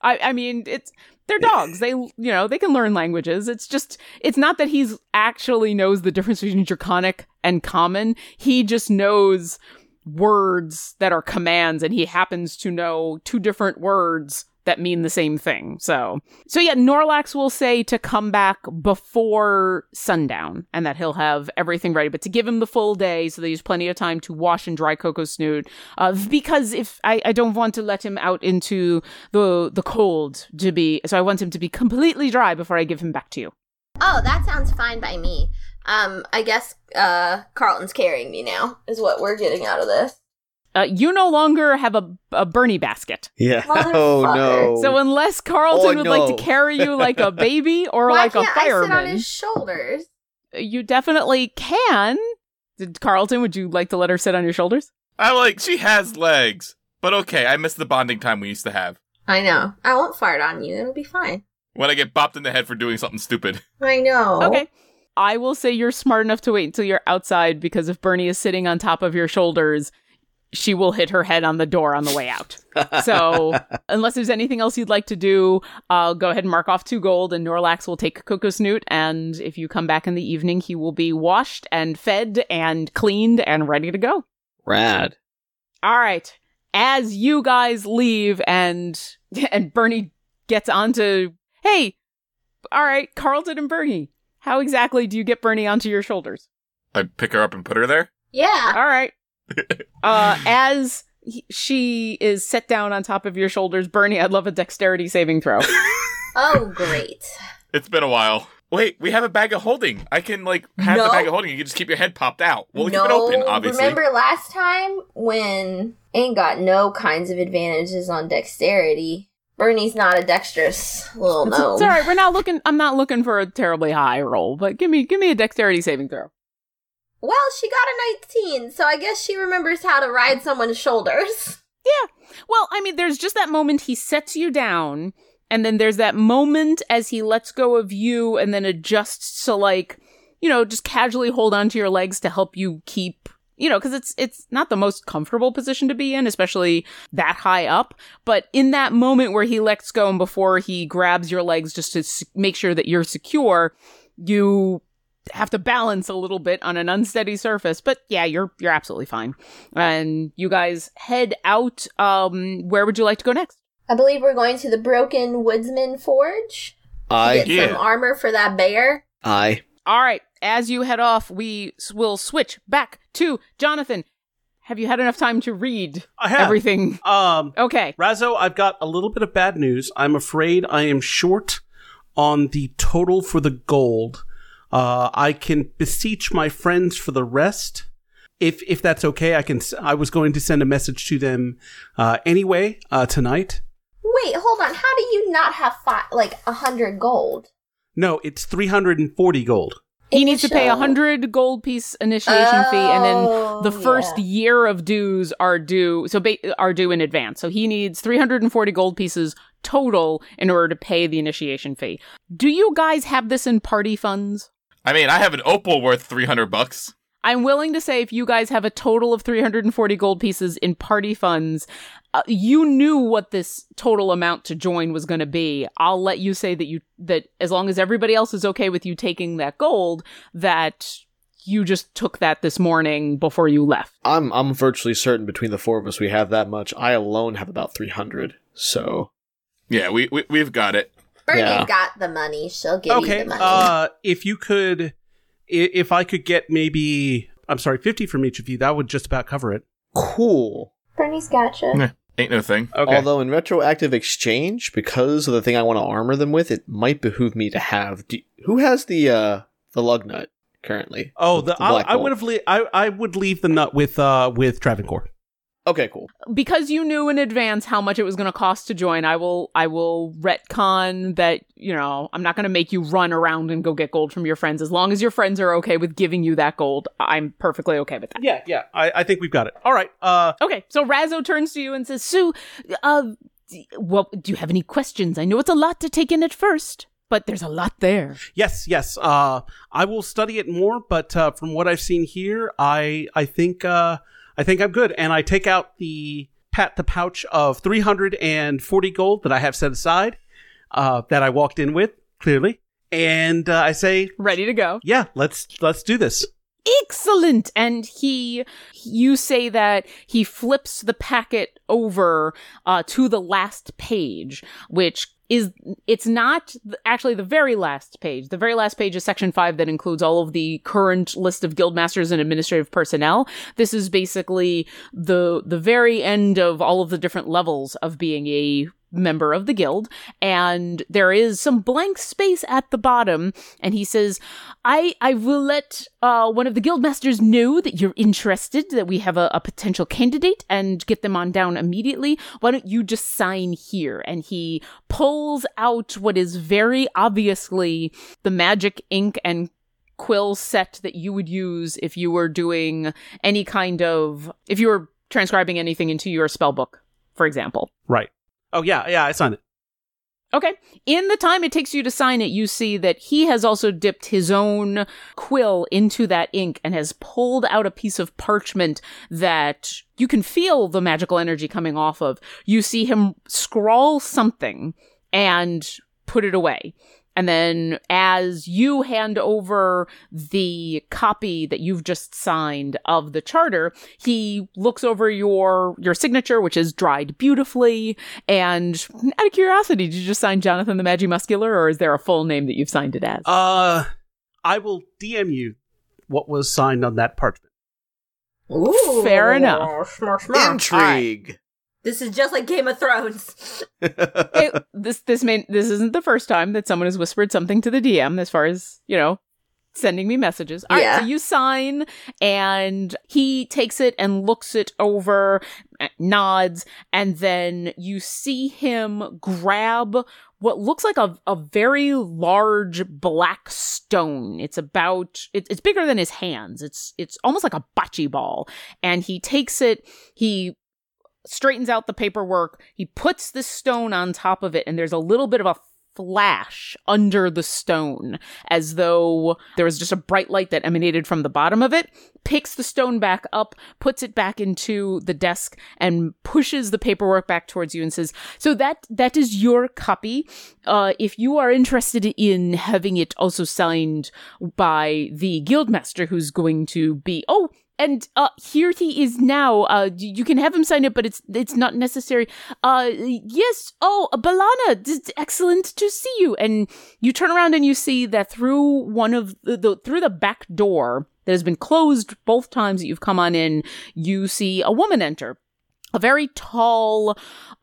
I, I mean, it's they're dogs. They, you know, they can learn languages. It's just, it's not that he's actually knows the difference between draconic and common. He just knows words that are commands, and he happens to know two different words that mean the same thing. So, so yeah, Norlax will say to come back before sundown and that he'll have everything ready, but to give him the full day so that he's plenty of time to wash and dry Coco Snoot. Uh, because if I, I don't want to let him out into the the cold to be, so I want him to be completely dry before I give him back to you. Oh, that sounds fine by me. Um, I guess uh Quarlton's carrying me now, is what we're getting out of this. Uh, you no longer have a, a Burnie basket. Yeah. *laughs* Oh no. So unless Quarlton Oh, would like to carry you like a baby *laughs* or Why like a can't I sit on fireman, his shoulders? you definitely can. Did Quarlton, would you like to let her sit on your shoulders? I like she has legs, but okay. I miss the bonding time we used to have. I know. I won't fart on you. It'll be fine. When I get bopped in the head for doing something stupid. *laughs* I know. Okay. I will say you're smart enough to wait until you're outside because if Burnie is sitting on top of your shoulders, she will hit her head on the door on the way out. So, *laughs* unless there's anything else you'd like to do, I'll go ahead and mark off two gold, and Norlax will take Coco Snoot. And if you come back in the evening, he will be washed and fed and cleaned and ready to go. Rad. All right. As you guys leave and *laughs* and Burnie gets onto hey, all right, Quarlton and Burnie. How exactly do you get Burnie onto your shoulders? I pick her up and put her there. Yeah. All right. Uh as he- she is set down on top of your shoulders, Burnie, I'd love a dexterity saving throw. *laughs* Oh, great. It's been a while. Wait, we have a bag of holding. I can like have No. the bag of holding. You can just keep your head popped out. We'll no, keep it open, obviously. remember last time when ain't got no kinds of advantages on dexterity. Burnie's not a dexterous little It's, gnome. it's all right. We're not looking. I'm not looking for a terribly high roll, but give me give me a dexterity saving throw. Well, she got a 19, so I guess she remembers how to ride someone's shoulders. *laughs* Yeah. Well, I mean, there's just that moment he sets you down, and then there's that moment as he lets go of you and then adjusts to, like, you know, just casually hold onto your legs to help you keep you know, because it's it's not the most comfortable position to be in, especially that high up. But in that moment where he lets go and before he grabs your legs just to make sure that you're secure, you have to balance a little bit on an unsteady surface. But yeah, you're you're absolutely fine. And you guys head out. Um, where would you like to go next? I believe we're going to the Broken Woodsman Forge. to I, Get Yeah. some armor for that bear. I, All right. As you head off, we will switch back to Jonathan. Have you had enough time to read I have. everything? Um, Okay. Razzo, I've got a little bit of bad news. I'm afraid I am short on the total for the gold. Uh, I can beseech my friends for the rest. If if that's okay, I can. s- I was going to send a message to them uh, anyway uh, tonight. Wait, hold on. How do you not have five, like a hundred gold? No, it's three hundred and forty gold. He needs to pay a hundred gold piece initiation fee, and then Oh, the first yeah. year of dues are due. So ba- are due in advance. So he needs three hundred and forty gold pieces total in order to pay the initiation fee. Do you guys have this in party funds? I mean, I have an opal worth 300 bucks. I'm willing to say if you guys have a total of 340 gold pieces in party funds, uh, you knew what this total amount to join was going to be. I'll let you say that you that as long as everybody else is okay with you taking that gold, that you just took that this morning before you left. I'm, I'm virtually certain between the four of us we have that much. I alone have about 300. So, Yeah, we, we we've got it. Burnie's Yeah. got the money. She'll give you the money. Uh, if you could, if I could get maybe, I'm sorry, fifty from each of you, that would just about cover it. cool. Burnie's gotcha. Yeah. Ain't no thing. Okay. Although in retroactive exchange, because of the thing I want to armor them with, it might behoove me to have. Do, who has the uh the lug nut currently? oh, the, I, black I would have. Le- I I would leave the nut with uh with Travancore. Okay, cool. Because you knew in advance how much it was going to cost to join, I will I will retcon that, you know, I'm not going to make you run around and go get gold from your friends as long as your friends are okay with giving you that gold. I'm perfectly okay with that. Yeah, yeah. I, I think we've got it. All right. Uh, Okay, so Razzo turns to you and says, Sue, uh, d- well, do you have any questions? I know it's a lot to take in at first, but there's a lot there. yes, yes. Uh, I will study it more, but uh, from what I've seen here, I I think uh I think I'm good. And I take out the pat the pouch of 340 gold that I have set aside, uh, that I walked in with clearly, and uh, I say, Ready to go. yeah, let's let's do this. Excellent! And he, you say that he flips the packet over uh, to the last page, which is it's not actually the very last page. The very last page is section five that includes all of the current list of guildmasters and administrative personnel. This is basically the the very end of all of the different levels of being a member of the guild and there is some blank space at the bottom and he says i i will let uh one of the guild masters know that you're interested that we have a, a potential candidate and get them on down immediately. Why don't you just sign here? And he pulls out what is very obviously the magic ink and quill set that you would use if you were doing any kind of if you were transcribing anything into your spell book for example. Right. Oh yeah, yeah. I signed it. Okay. In the time it takes you to sign it, you see that he has also dipped his own quill into that ink and has pulled out a piece of parchment that you can feel the magical energy coming off of. You see him scrawl something and put it away. And then as you hand over the copy that you've just signed of the charter, he looks over your your signature, which is dried beautifully. And out of curiosity, did you just sign Jonathan the Magi Muscular, or is there a full name that you've signed it as? Uh, I will DM you what was signed on that parchment. Ooh, Fair enough. Smart, smart. Intrigue. This is just like Game of Thrones. *laughs* Hey, this this may this isn't the first time that someone has whispered something to the DM as far as you know sending me messages. All right, Yeah. so you sign, and he takes it and looks it over, eh, nods, and then you see him grab what looks like a, a very large black stone. It's about it, it's bigger than his hands. It's it's almost like a bocce ball, and he takes it. He straightens out the paperwork. He puts the stone on top of it, and there's a little bit of a flash under the stone as though there was just a bright light that emanated from the bottom of it picks the stone back up puts it back into the desk and pushes the paperwork back towards you and says so that that is your copy uh, if you are interested in having it also signed by the guildmaster who's going to be oh and uh here he is now uh you can have him sign it but it's it's not necessary. Uh yes oh balana d- excellent to see you. And you turn around and you see that through one of the, the through the back door that has been closed both times that you've come on in you see a woman enter. A very tall,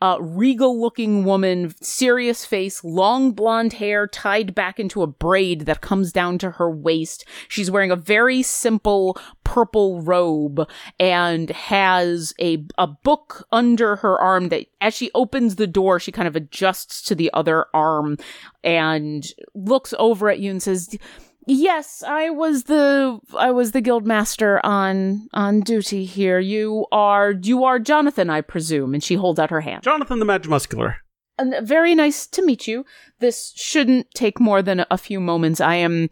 uh, regal looking woman, serious face, long blonde hair tied back into a braid that comes down to her waist. She's wearing a very simple purple robe and has a, a book under her arm that as she opens the door, she kind of adjusts to the other arm and looks over at you and says, Yes, I was the I was the guild master on on duty here. You are you are Jonathan, I presume, and she holds out her hand. Jonathan the Mad Muscular. And very nice to meet you. This shouldn't take more than a few moments. I am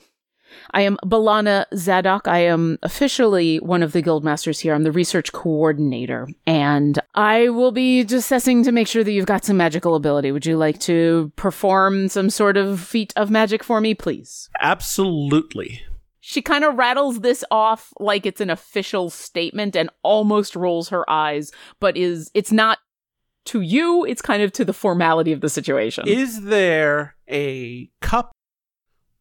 I am Balana Zadok. I am officially one of the guild masters here. I'm the research coordinator, and I will be assessing to make sure that you've got some magical ability. Would you like to perform some sort of feat of magic for me, please? Absolutely. She kind of rattles this off like it's an official statement and almost rolls her eyes, but is it's not to you, it's kind of to the formality of the situation. Is there a cup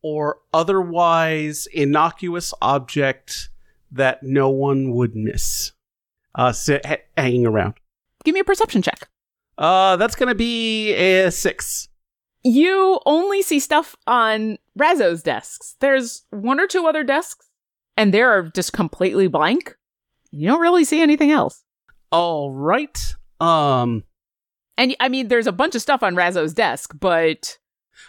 or otherwise innocuous object that no one would miss uh, sit, ha- hanging around? Give me a perception check. Uh, that's going to be a six. You only see stuff on Razzo's desks. There's one or two other desks, and they are just completely blank. You don't really see anything else. All right. Um. And I mean, there's a bunch of stuff on Razzo's desk, but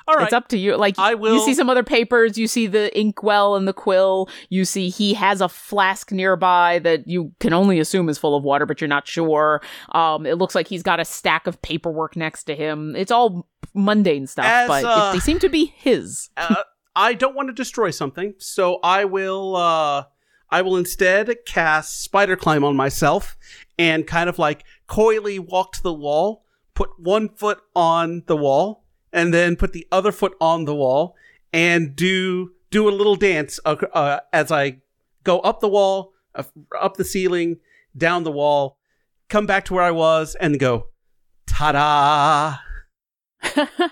All right. it's up to you. Like, I will- you see some other papers, you see the inkwell and the quill, you see he has a flask nearby that you can only assume is full of water, but you're not sure. Um, it looks like he's got a stack of paperwork next to him. It's all mundane stuff, As, but it- uh, they seem to be his. *laughs* uh, I don't want to destroy something, so I will. Uh, I will instead cast spider climb on myself and kind of like coyly walk to the wall, put one foot on the wall, and then put the other foot on the wall, and do do a little dance uh, uh, as I go up the wall, uh, up the ceiling, down the wall, come back to where I was, and go, ta-da! *laughs*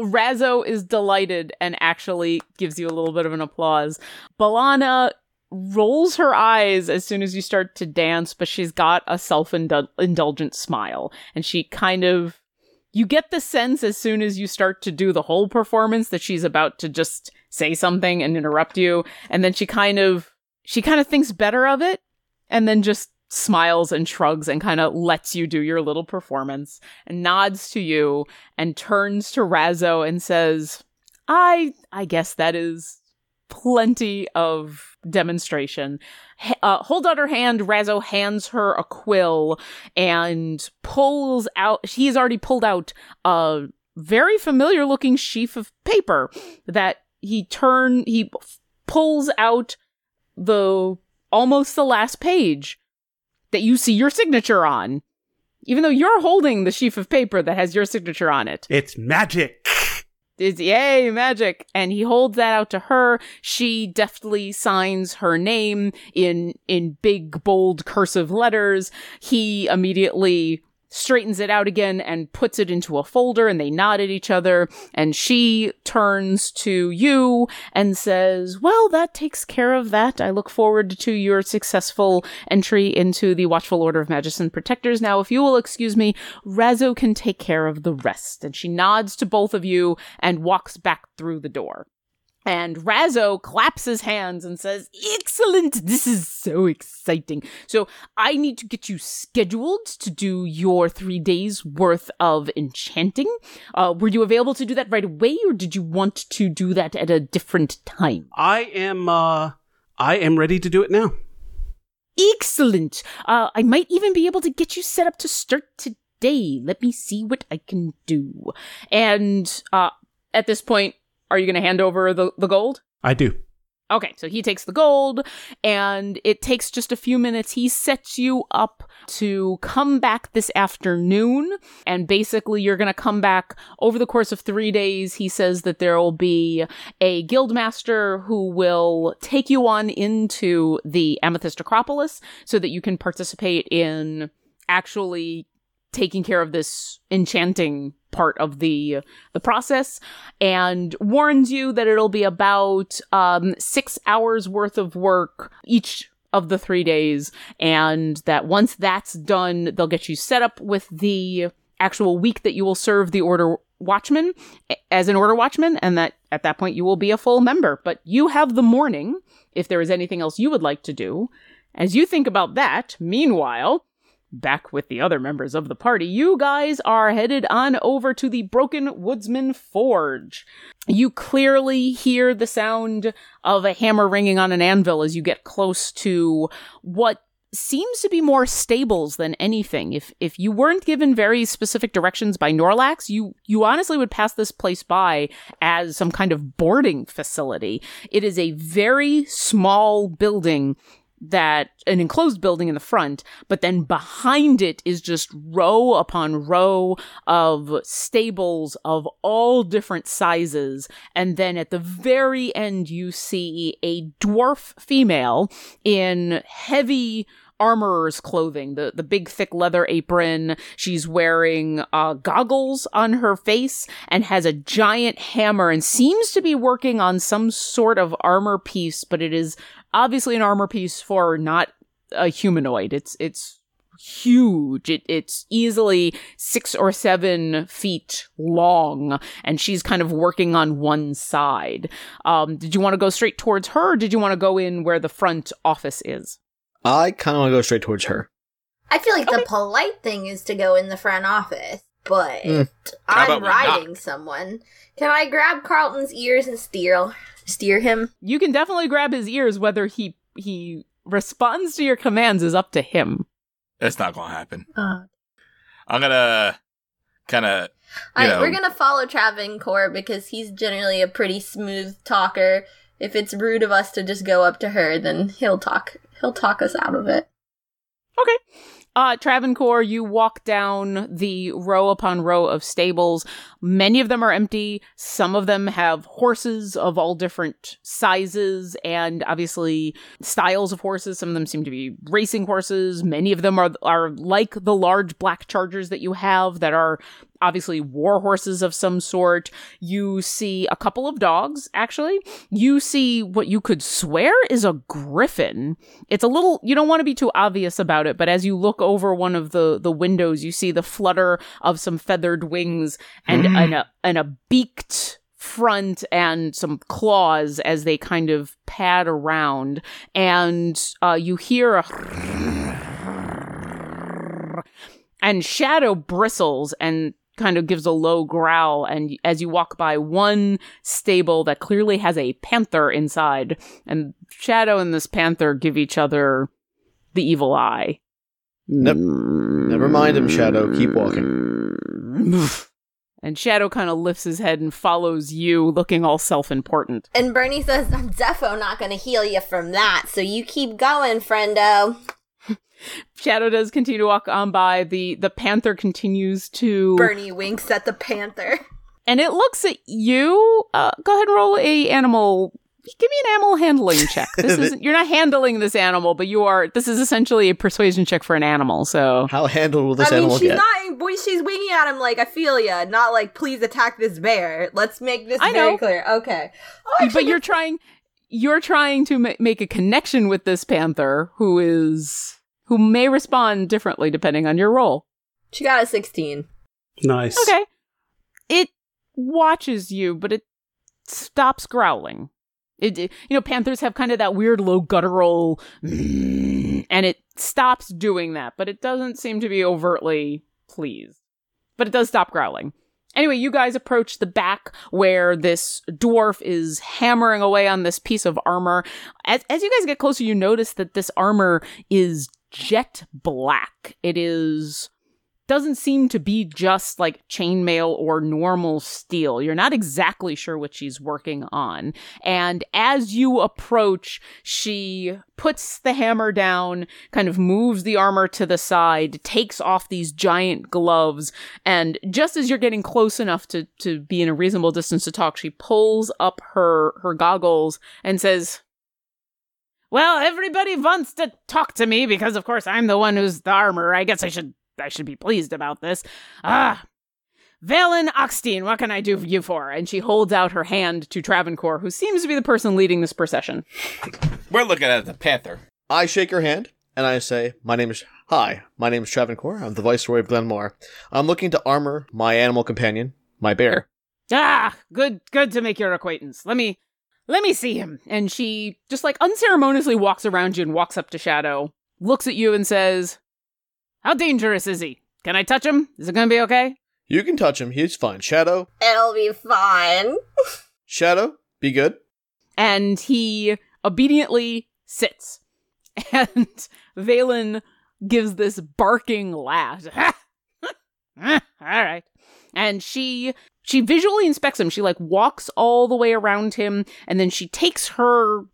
Razzo is delighted and actually gives you a little bit of an applause. Balana rolls her eyes as soon as you start to dance, but she's got a self indulgent smile. And she kind of. You get the sense as soon as you start to do the whole performance that she's about to just say something and interrupt you. And then she kind of. She kind of thinks better of it and then just smiles and shrugs and kind of lets you do your little performance and nods to you and turns to Razzo and says, I I guess that is plenty of demonstration. Uh, hold out her hand. Razzo hands her a quill and pulls out. He has already pulled out a very familiar looking sheaf of paper that he turn he pulls out the almost the last page that you see your signature on. Even though you're holding the sheaf of paper that has your signature on it. It's magic. It's yay, magic. And he holds that out to her. She deftly signs her name in, in big, bold cursive letters. He immediately straightens it out again and puts it into a folder and they nod at each other. And she turns to you and says, well, that takes care of that. I look forward to your successful entry into the Watchful Order of Magician Protectors. Now, if you will excuse me, Razzo can take care of the rest. And she nods to both of you and walks back through the door. And Razzo claps his hands and says, Excellent! This is so exciting. So I need to get you scheduled to do your three days worth of enchanting. Uh, were you available to do that right away, or did you want to do that at a different time? I am uh I am ready to do it now. Excellent! Uh, I might even be able to get you set up to start today. Let me see what I can do. And, uh, at this point, are you going to hand over the, the gold? I do. Okay, so he takes the gold, and it takes just a few minutes. He sets you up to come back this afternoon, and basically, you're going to come back over the course of three days. He says that there will be a guildmaster who will take you on into the Amethyst Acropolis so that you can participate in actually taking care of this enchanting part of the the process and warns you that it'll be about um 6 hours worth of work each of the 3 days and that once that's done they'll get you set up with the actual week that you will serve the order watchman as an order watchman and that at that point you will be a full member. But you have the morning if there is anything else you would like to do. As you think about that meanwhile back with the other members of the party, you guys are headed on over to the Broken Woodsman Forge. You clearly hear the sound of a hammer ringing on an anvil as you get close to what seems to be more stables than anything. If if you weren't given very specific directions by Norlax, you you honestly would pass this place by as some kind of boarding facility. It is a very small building that an enclosed building in the front, but then behind it is just row upon row of stables of all different sizes. And then at the very end, you see a dwarf female in heavy armorer's clothing, the, the big thick leather apron. She's wearing uh, goggles on her face and has a giant hammer and seems to be working on some sort of armor piece, but it is obviously an armor piece for not a humanoid. It's it's huge. It, it's easily six or seven feet long, and she's kind of working on one side. Um, did you want to go straight towards her, did you want to go in where the front office is? I kind of want to go straight towards her. I feel like Okay. the polite thing is to go in the front office, but Mm. I'm riding someone. Can I grab Quarlton's ears and steer steer him? You can definitely grab his ears. Whether he he responds to your commands is up to him. That's not gonna happen. Uh, I'm gonna kind of. I, know- we're gonna follow Travancore because he's generally a pretty smooth talker. If it's rude of us to just go up to her, then he'll talk. He'll talk us out of it. Okay. Uh, Travancore, you walk down the row upon row of stables. Many of them are empty. Some of them have horses of all different sizes and obviously styles of horses. Some of them seem to be racing horses. Many of them are, are like the large black chargers that you have that are obviously war horses of some sort. You see a couple of dogs, actually. You see what you could swear is a griffin. It's a little, you don't want to be too obvious about it, but as you look over one of the, the windows, you see the flutter of some feathered wings and, and, a, and a beaked front and some claws as they kind of pad around. And uh, you hear a *laughs* and Shadow bristles and kind of gives a low growl. And as you walk by one stable that clearly has a panther inside, and Shadow and this panther give each other the evil eye. Nep- never mind him, Shadow. Keep walking. *laughs* And Shadow kind of lifts his head and follows you, looking all self important. And Burnie says, "I'm defo not gonna heal you from that. So you keep going, friendo." Shadow does continue to walk on by. The the panther continues to Burnie winks at the panther. and it looks at you. Uh, go ahead and roll a animal. Give me an animal handling *laughs* check. This is you're not handling this animal, but you are. This is essentially a persuasion check for an animal. So How handled will this I mean, animal she's get? not. Boy, she's winging at him like I feel ya, not like please attack this bear. Let's make this I very know. clear. Okay. Oh, actually, but you're trying. You're trying to ma- make a connection with this panther, who is who may respond differently depending on your roll. she got a 16. Nice. Okay. It watches you, but it stops growling. It, it- you know, panthers have kind of that weird low guttural, *clears throat* and it stops doing that, but it doesn't seem to be overtly pleased. But it does stop growling. Anyway, you guys approach the back where this dwarf is hammering away on this piece of armor. As, as you guys get closer, you notice that this armor is jet black. It is doesn't seem to be just like chainmail or normal steel. You're not exactly sure what she's working on. And as you approach, she puts the hammer down, kind of moves the armor to the side, takes off these giant gloves, and just as you're getting close enough to, to be in a reasonable distance to talk, she pulls up her, her goggles and says, well, everybody wants to talk to me because, of course, I'm the one who's the armor. I guess I should I should be pleased about this. Ah, Valen Oxteen, what can I do for you for? And she holds out her hand to Travancore, who seems to be the person leading this procession. We're looking at the panther. I shake her hand and I say, "My name is Hi, my name is Travancore. I'm the Viceroy of Glenmore. I'm looking to armor my animal companion, my bear." Ah, good, good to make your acquaintance. Let me, let me see him. And she just like unceremoniously walks around you and walks up to Shadow, looks at you and says, "How dangerous is he? Can I touch him? Is it gonna be okay?" You can touch him. He's fine. Shadow, It'll be fine. *laughs* Shadow, be good. and he obediently sits. *laughs* And Valen gives this barking laugh. *laughs* all right. And she she visually inspects him. She like walks all the way around him and then she takes her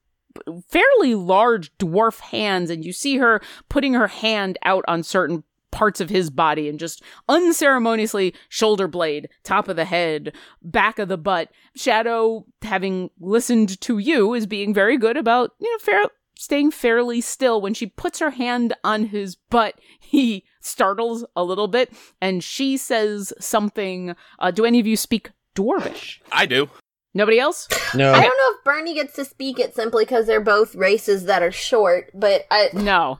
fairly large dwarf hands and you see her putting her hand out on certain parts of his body and just unceremoniously shoulder blade, top of the head, back of the butt. Shadow, having listened to you, is being very good about, you know, fair, staying fairly still. When she puts her hand on his butt, he startles a little bit and she says something. Uh, do any of you speak Dwarvish? I do. Nobody else? No. I don't know if Burnie gets to speak it simply because they're both races that are short, but I No.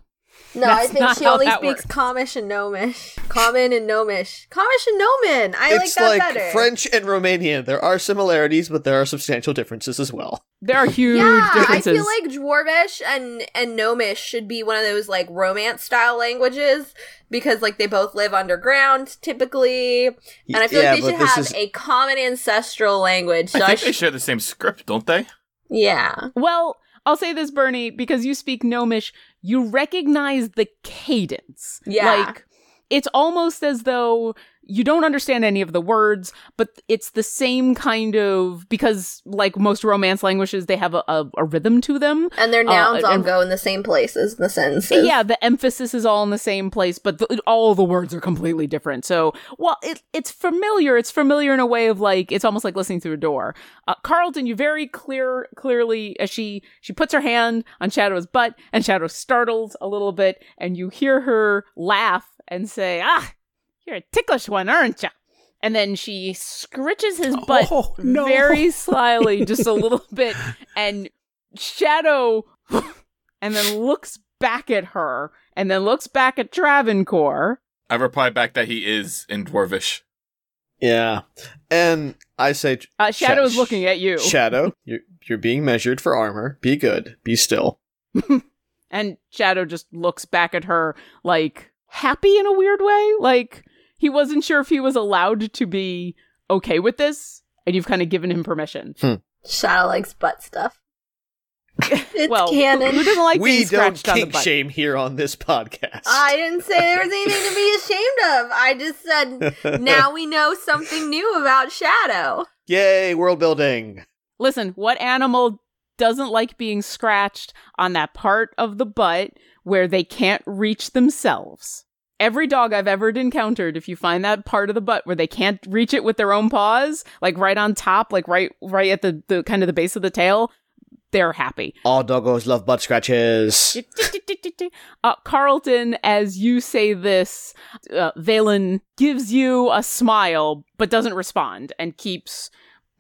No, I think she only speaks works. Comish and Gnomish. Common and Gnomish. Comish and Gnomon. I like that like better. French and Romanian. There are similarities, but there are substantial differences as well. There are huge yeah, I feel like Dwarvish and and Gnomish should be one of those like romance style languages because like they both live underground typically, and I feel yeah, like they should have is a common ancestral language. So I I, think they share the same script, don't they? yeah, Well, I'll say this, Burnie, because you speak Gnomish, you recognize the cadence. Yeah. Like, it's almost as though you don't understand any of the words, but it's the same kind of because, like most Romance languages, they have a, a, a rhythm to them. and their nouns Uh, all and- go in the same places in the sentences. Yeah, the emphasis is all in the same place, but the, all the words are completely different. So, well, it, it's familiar. It's familiar in a way of like it's almost like listening through a door. Uh, Quarlton, you very clear, clearly as she she puts her hand on Shadow's butt, and Shadow startles a little bit, and you hear her laugh and say, "Ah, you're a ticklish one, aren't you?" And then she scritches his *laughs* butt Oh, no. very *laughs* slyly, just a little bit, and Shadow, *laughs* and then looks back at her, and then looks back at Travancore. I reply back that he is in Dwarvish. Yeah, and I say, Uh, Shadow is Sh- looking at you, Shadow, you're you're being measured for armor. Be good. Be still. and Shadow just looks back at her like happy in a weird way, like he wasn't sure if he was allowed to be okay with this, and you've kind of given him permission. Hmm. Shadow likes butt stuff. *laughs* It's well, canon. who doesn't like we being don't scratched on the kink butt? shame here on this podcast. I didn't say there was anything to be ashamed of. I just said *laughs* now we know something new about Shadow. Yay, world building. Listen, what animal doesn't like being scratched on that part of the butt where they can't reach themselves? Every dog I've ever encountered, if you find that part of the butt where they can't reach it with their own paws, like right on top, like right right at the, the kind of the base of the tail, they're happy. All doggos love butt scratches. *laughs* Uh, Quarlton, as you say this, uh, Valen gives you a smile, but doesn't respond and keeps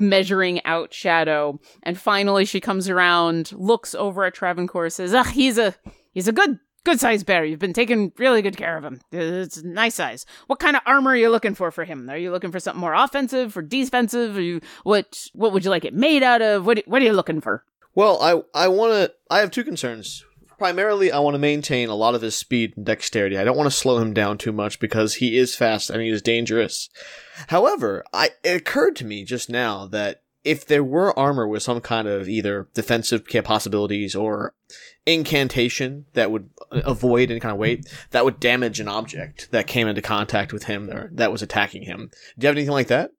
measuring out Shadow. And finally, she comes around, looks over at Travancore, says, "Ah, he's a he's a good good size bear. You've been taking really good care of him. It's nice size. What kind of armor are you looking for for him? Are you looking for something more offensive or defensive? Are you what what would you like it made out of? What what are you looking for?" Well, I I want to. I have two concerns. Primarily, I want to maintain a lot of his speed and dexterity. I don't want to slow him down too much because he is fast and he is dangerous. However, I it occurred to me just now that if there were armor with some kind of either defensive possibilities or incantation that would uh, avoid any kind of weight, that would damage an object that came into contact with him or that was attacking him. Do you have anything like that?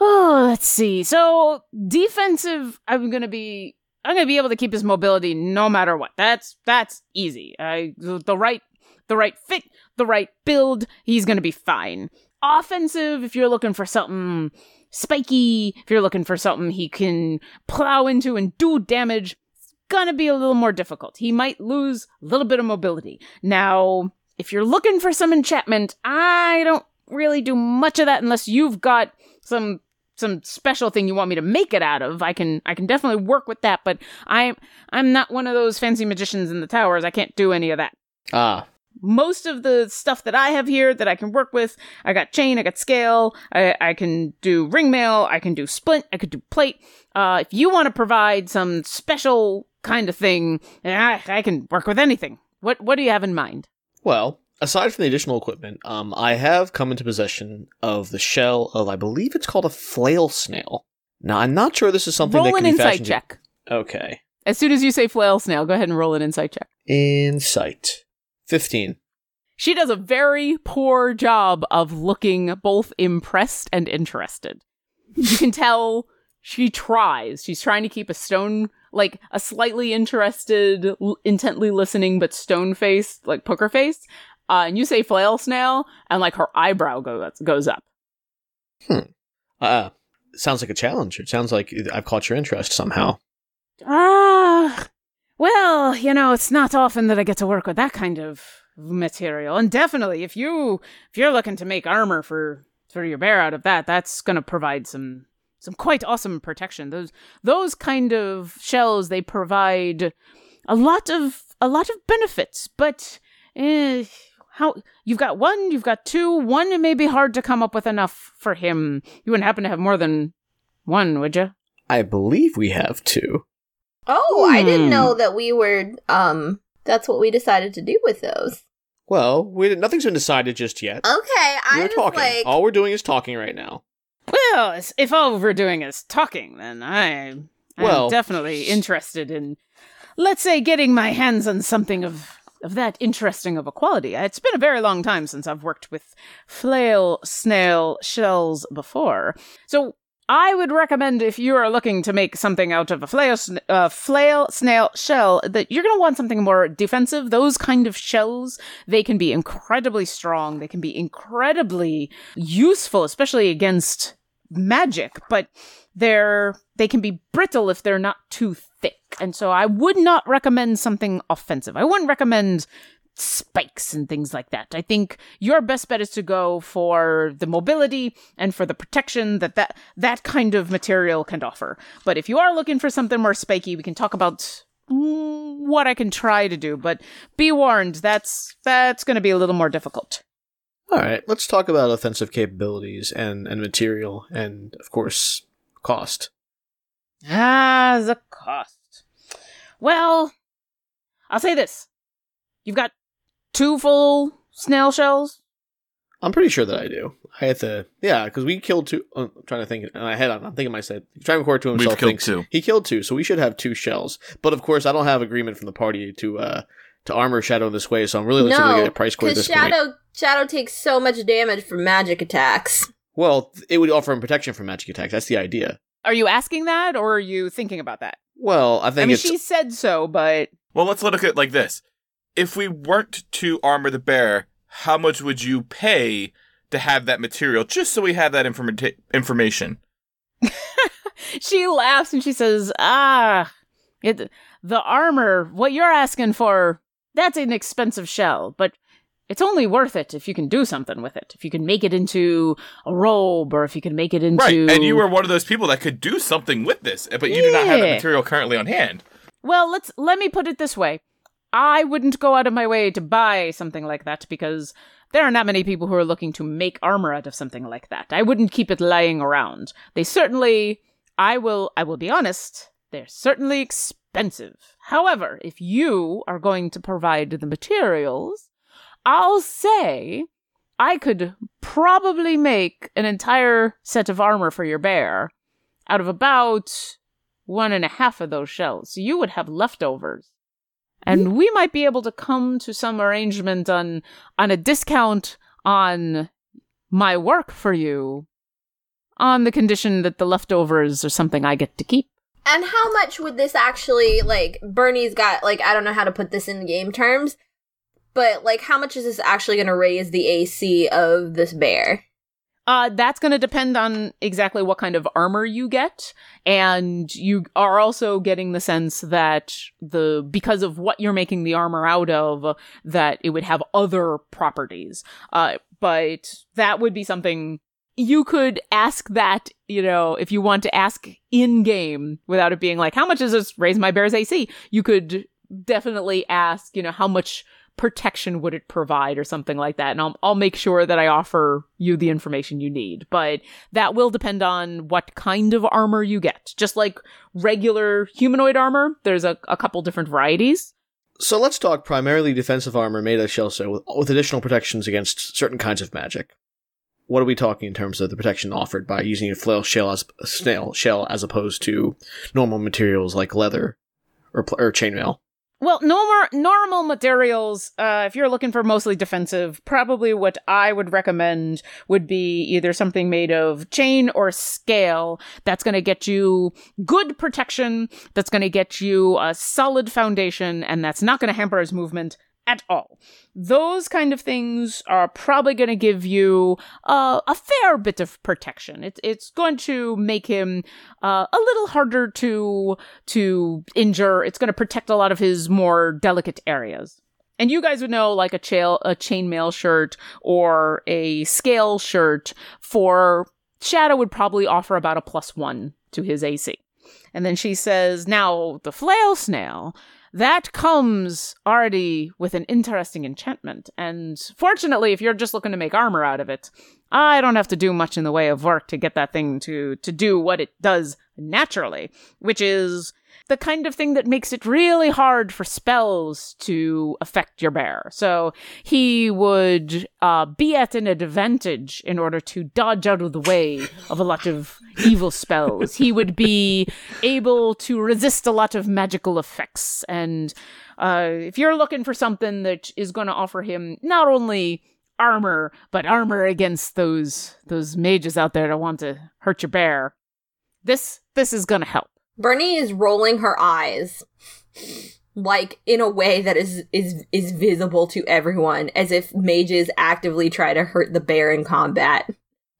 Oh, let's see. So defensive, I'm gonna be, I'm gonna be able to keep his mobility no matter what. That's that's easy. I the right, the right fit, the right build. He's gonna be fine. Offensive, if you're looking for something spiky, if you're looking for something he can plow into and do damage, it's gonna be a little more difficult. He might lose a little bit of mobility. Now, if you're looking for some enchantment, I don't really do much of that unless you've got some some special thing you want me to make it out of. I can I can definitely work with that, but I'm I'm not one of those fancy magicians in the towers. I can't do any of that. Ah, Most of the stuff that I have here that I can work with, I got chain, I got scale, I, I can do ring mail, I can do splint, I could do plate. Uh, if you want to provide some special kind of thing, I, I can work with anything. What what do you have in mind? well, aside from the additional equipment, um, I have come into possession of the shell of, I believe it's called a flail snail. Now, I'm not sure this is something roll that an can be insight check. Okay. As soon as you say flail snail, go ahead and roll an insight check. Insight. 15. She does a very poor job of looking both impressed and interested. You can tell she tries. She's trying to keep a stone, like a slightly interested, l- intently listening, but stone faced, like poker face. Uh, and you say flail snail, and like her eyebrow goes goes up. Hmm. Uh, sounds like a challenge. It sounds like I've caught your interest somehow. Ah, well, you know, it's not often that I get to work with that kind of material, and definitely if you if you're looking to make armor for for your bear out of that, that's going to provide some some quite awesome protection. Those those kind of shells they provide a lot of a lot of benefits, but eh, how you've got one, you've got two. One it may be hard to come up with enough for him. You wouldn't happen to have more than one, would you? I believe we have two. Oh, I didn't Hmm. know that we were. Um, that's what we decided to do with those. Well, we nothing's been decided just yet. Okay, I we're talking. like, All we're doing is talking right now. Well, if all we're doing is talking, then I I'm Well- definitely interested in, let's say, getting my hands on something of of that interesting of a quality. It's been a very long time since I've worked with flail snail shells before, so I would recommend if you are looking to make something out of a flail uh, flail snail shell that you're going to want something more defensive. Those kind of shells they can be incredibly strong. They can be incredibly useful, especially against magic, but they're they can be brittle if they're not too thick. And so I would not recommend something offensive. I wouldn't recommend spikes and things like that. I think your best bet is to go for the mobility and for the protection that that, that kind of material can offer. But if you are looking for something more spiky, we can talk about mm, what I can try to do, but be warned, that's that's going to be a little more difficult. All right, let's talk about offensive capabilities and and material and of course cost. Ah, the cost. Well, I'll say this. You've got two full snail shells. I'm pretty sure that I do. I had to, yeah, because we killed two. uh, I'm trying to think. In my head, I'm thinking myself. Trying to record to himself. We've killed thinks two. He killed two, so we should have two shells. But of course, I don't have agreement from the party to uh to armor Shadow this way, so I'm really looking to get a price quote at because this point. Shadow Shadow takes so much damage from magic attacks. Well, it would offer him protection from magic attacks. That's the idea. Are you asking that or are you thinking about that? Well, I think I mean, it's she said so, but Well, let's look at it like this. If we weren't to armor the bear, how much would you pay to have that material just so we have that informa- information? *laughs* she laughs and she says, "Ah, it, the armor. What you're asking for, that's an expensive shell, but it's only worth it if you can do something with it. If you can make it into a robe, or if you can make it into Right. And you were one of those people that could do something with this, but you do not have the material currently on hand. Well, let's let me put it this way. I wouldn't go out of my way to buy something like that because there are not many people who are looking to make armor out of something like that. I wouldn't keep it lying around. They certainly I will I will be honest, they're certainly expensive. However, if you are going to provide the materials, I'll say I could probably make an entire set of armor for your bear out of about one and a half of those shells. So you would have leftovers. And hmm? we might be able to come to some arrangement on on a discount on my work for you on the condition that the leftovers are something I get to keep. And how much would this actually like Burnie's got like I don't know how to put this in game terms, but like how much is this actually going to raise the AC of this bear? Uh, that's going to depend on exactly what kind of armor you get, and you are also getting the sense that the because of what you're making the armor out of, that it would have other properties. Uh, but that would be something you could ask that, you know, if you want to ask in game without it being like, how much does this raise my bear's AC? You could definitely ask, you know, how much protection would it provide or something like that. And I'll, I'll make sure that I offer you the information you need. But that will depend on what kind of armor you get. Just like regular humanoid armor, there's a, a couple different varieties. So let's talk primarily defensive armor made of shell with, with additional protections against certain kinds of magic. What are we talking in terms of the protection offered by using a flail shell as snail shell as opposed to normal materials like leather or, or chainmail? Well, normal normal materials. Uh, if you're looking for mostly defensive, probably what I would recommend would be either something made of chain or scale. That's going to get you good protection. That's going to get you a solid foundation, and that's not going to hamper his movement at all. Those kind of things are probably going to give you uh, a fair bit of protection. It's it's going to make him uh, a little harder to to injure. It's going to protect a lot of his more delicate areas. And you guys would know like a chain a chainmail shirt or a scale shirt for Shadow would probably offer about a plus one to his AC. And then she says, now the flail snail that comes already with an interesting enchantment. And fortunately, if you're just looking to make armor out of it, I don't have to do much in the way of work to get that thing to, to do what it does naturally, which is the kind of thing that makes it really hard for spells to affect your bear. So he would uh, be at an advantage in order to dodge out of the way of a lot of evil spells. He would be able to resist a lot of magical effects. And uh, if you're looking for something that is going to offer him not only armor, but armor against those those mages out there that want to hurt your bear, this this is going to help. Burnie is rolling her eyes like in a way that is is is visible to everyone as if mages actively try to hurt the bear in combat.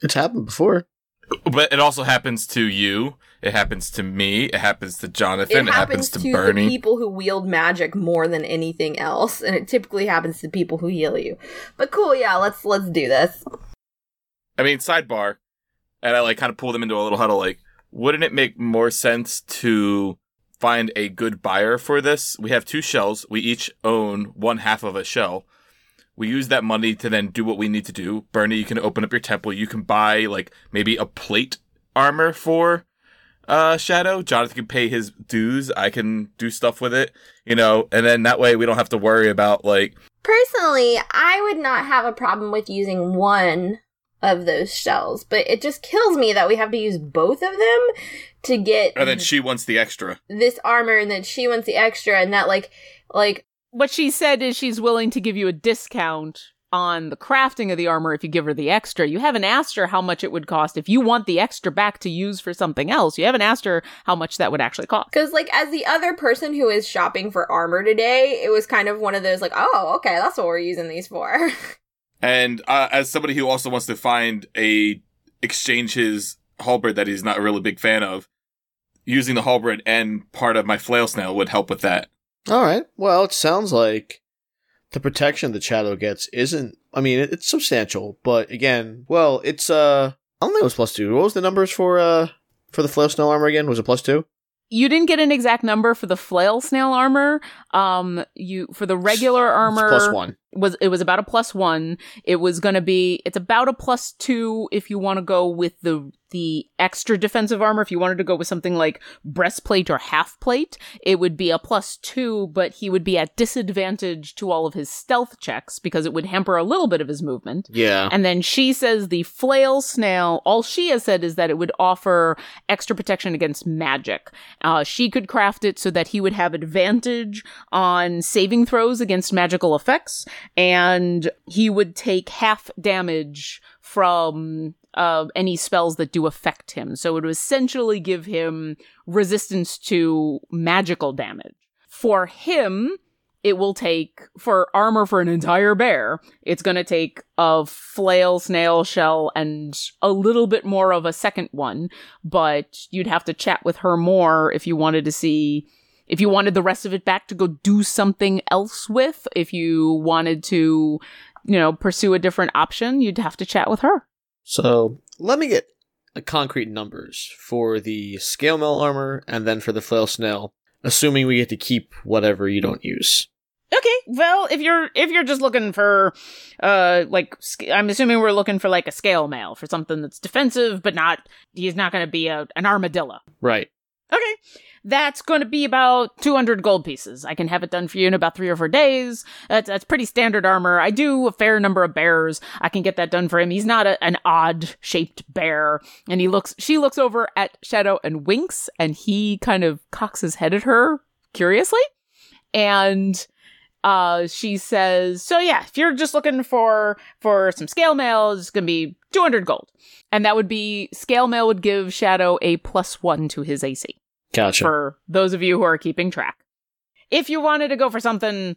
It's happened before. But it also happens to you. It happens to me. It happens to Jonathan. It, It, happens, to, to Burnie. the people who wield magic more than anything else, and it typically happens to people who heal you. But cool, yeah, let's let's do this. I mean, sidebar, and I like kind of pull them into a little huddle. Like, wouldn't it make more sense to find a good buyer for this? We have two shells. We each own one half of a shell. We use that money to then do what we need to do. Burnie, you can open up your temple. You can buy like maybe a plate armor for uh Shadow. Jonathan can pay his dues. I can do stuff with it, you know, and then that way we don't have to worry about like Personally, I would not have a problem with using one of those shells, but it just kills me that we have to use both of them to get and then she wants the extra. this armor and then she wants the extra and that like like What she said is she's willing to give you a discount on the crafting of the armor if you give her the extra. You haven't asked her how much it would cost if you want the extra back to use for something else. You haven't asked her how much that would actually cost. Because, like, as the other person who is shopping for armor today, it was kind of one of those, like, oh, okay, that's what we're using these for. *laughs* And uh, as somebody who also wants to find a exchange his halberd that he's not a really big fan of, using the halberd and part of my flail snail would help with that. All right. Well, it sounds like the protection the Shadow gets isn't. I mean, it's substantial, but again, well, it's uh, I don't think it was plus two. What was the numbers for uh for the flail snail armor again? Was it plus two? You didn't get an exact number for the flail snail armor. Um, you for the regular armor plus one. was it was about a plus one. It was going to be it's about a plus two if you want to go with the the extra defensive armor. If you wanted to go with something like breastplate or half plate, it would be a plus two, but he would be at disadvantage to all of his stealth checks because it would hamper a little bit of his movement. Yeah. And then she says the flail snail, all she has said is that it would offer extra protection against magic. Uh, she could craft it so that he would have advantage on saving throws against magical effects, and he would take half damage from uh, any spells that do affect him. So it would essentially give him resistance to magical damage. For him, it will take for armor for an entire bear it's going to take a flail snail shell and a little bit more of a second one but you'd have to chat with her more if you wanted to see if you wanted the rest of it back to go do something else with if you wanted to you know pursue a different option you'd have to chat with her So let me get concrete numbers for the scale mail armor and then for the flail snail, assuming we get to keep whatever you don't use. Okay, well, if you're if you're just looking for, uh, like I'm assuming we're looking for like a scale mail for something that's defensive, but not he's not going to be a an armadillo. Right. Okay, that's going to be about 200 gold pieces. I can have it done for you in about three or four days. That's that's pretty standard armor. I do a fair number of bears. I can get that done for him. He's not a, an odd shaped bear, and he looks. She looks over at Shadow and winks, and he kind of cocks his head at her curiously, and uh she says so yeah if you're just looking for for some scale mail it's gonna be 200 gold. And that would be scale mail would give shadow a plus one to his ac Gotcha. for those of you who are keeping track. If you wanted to go for something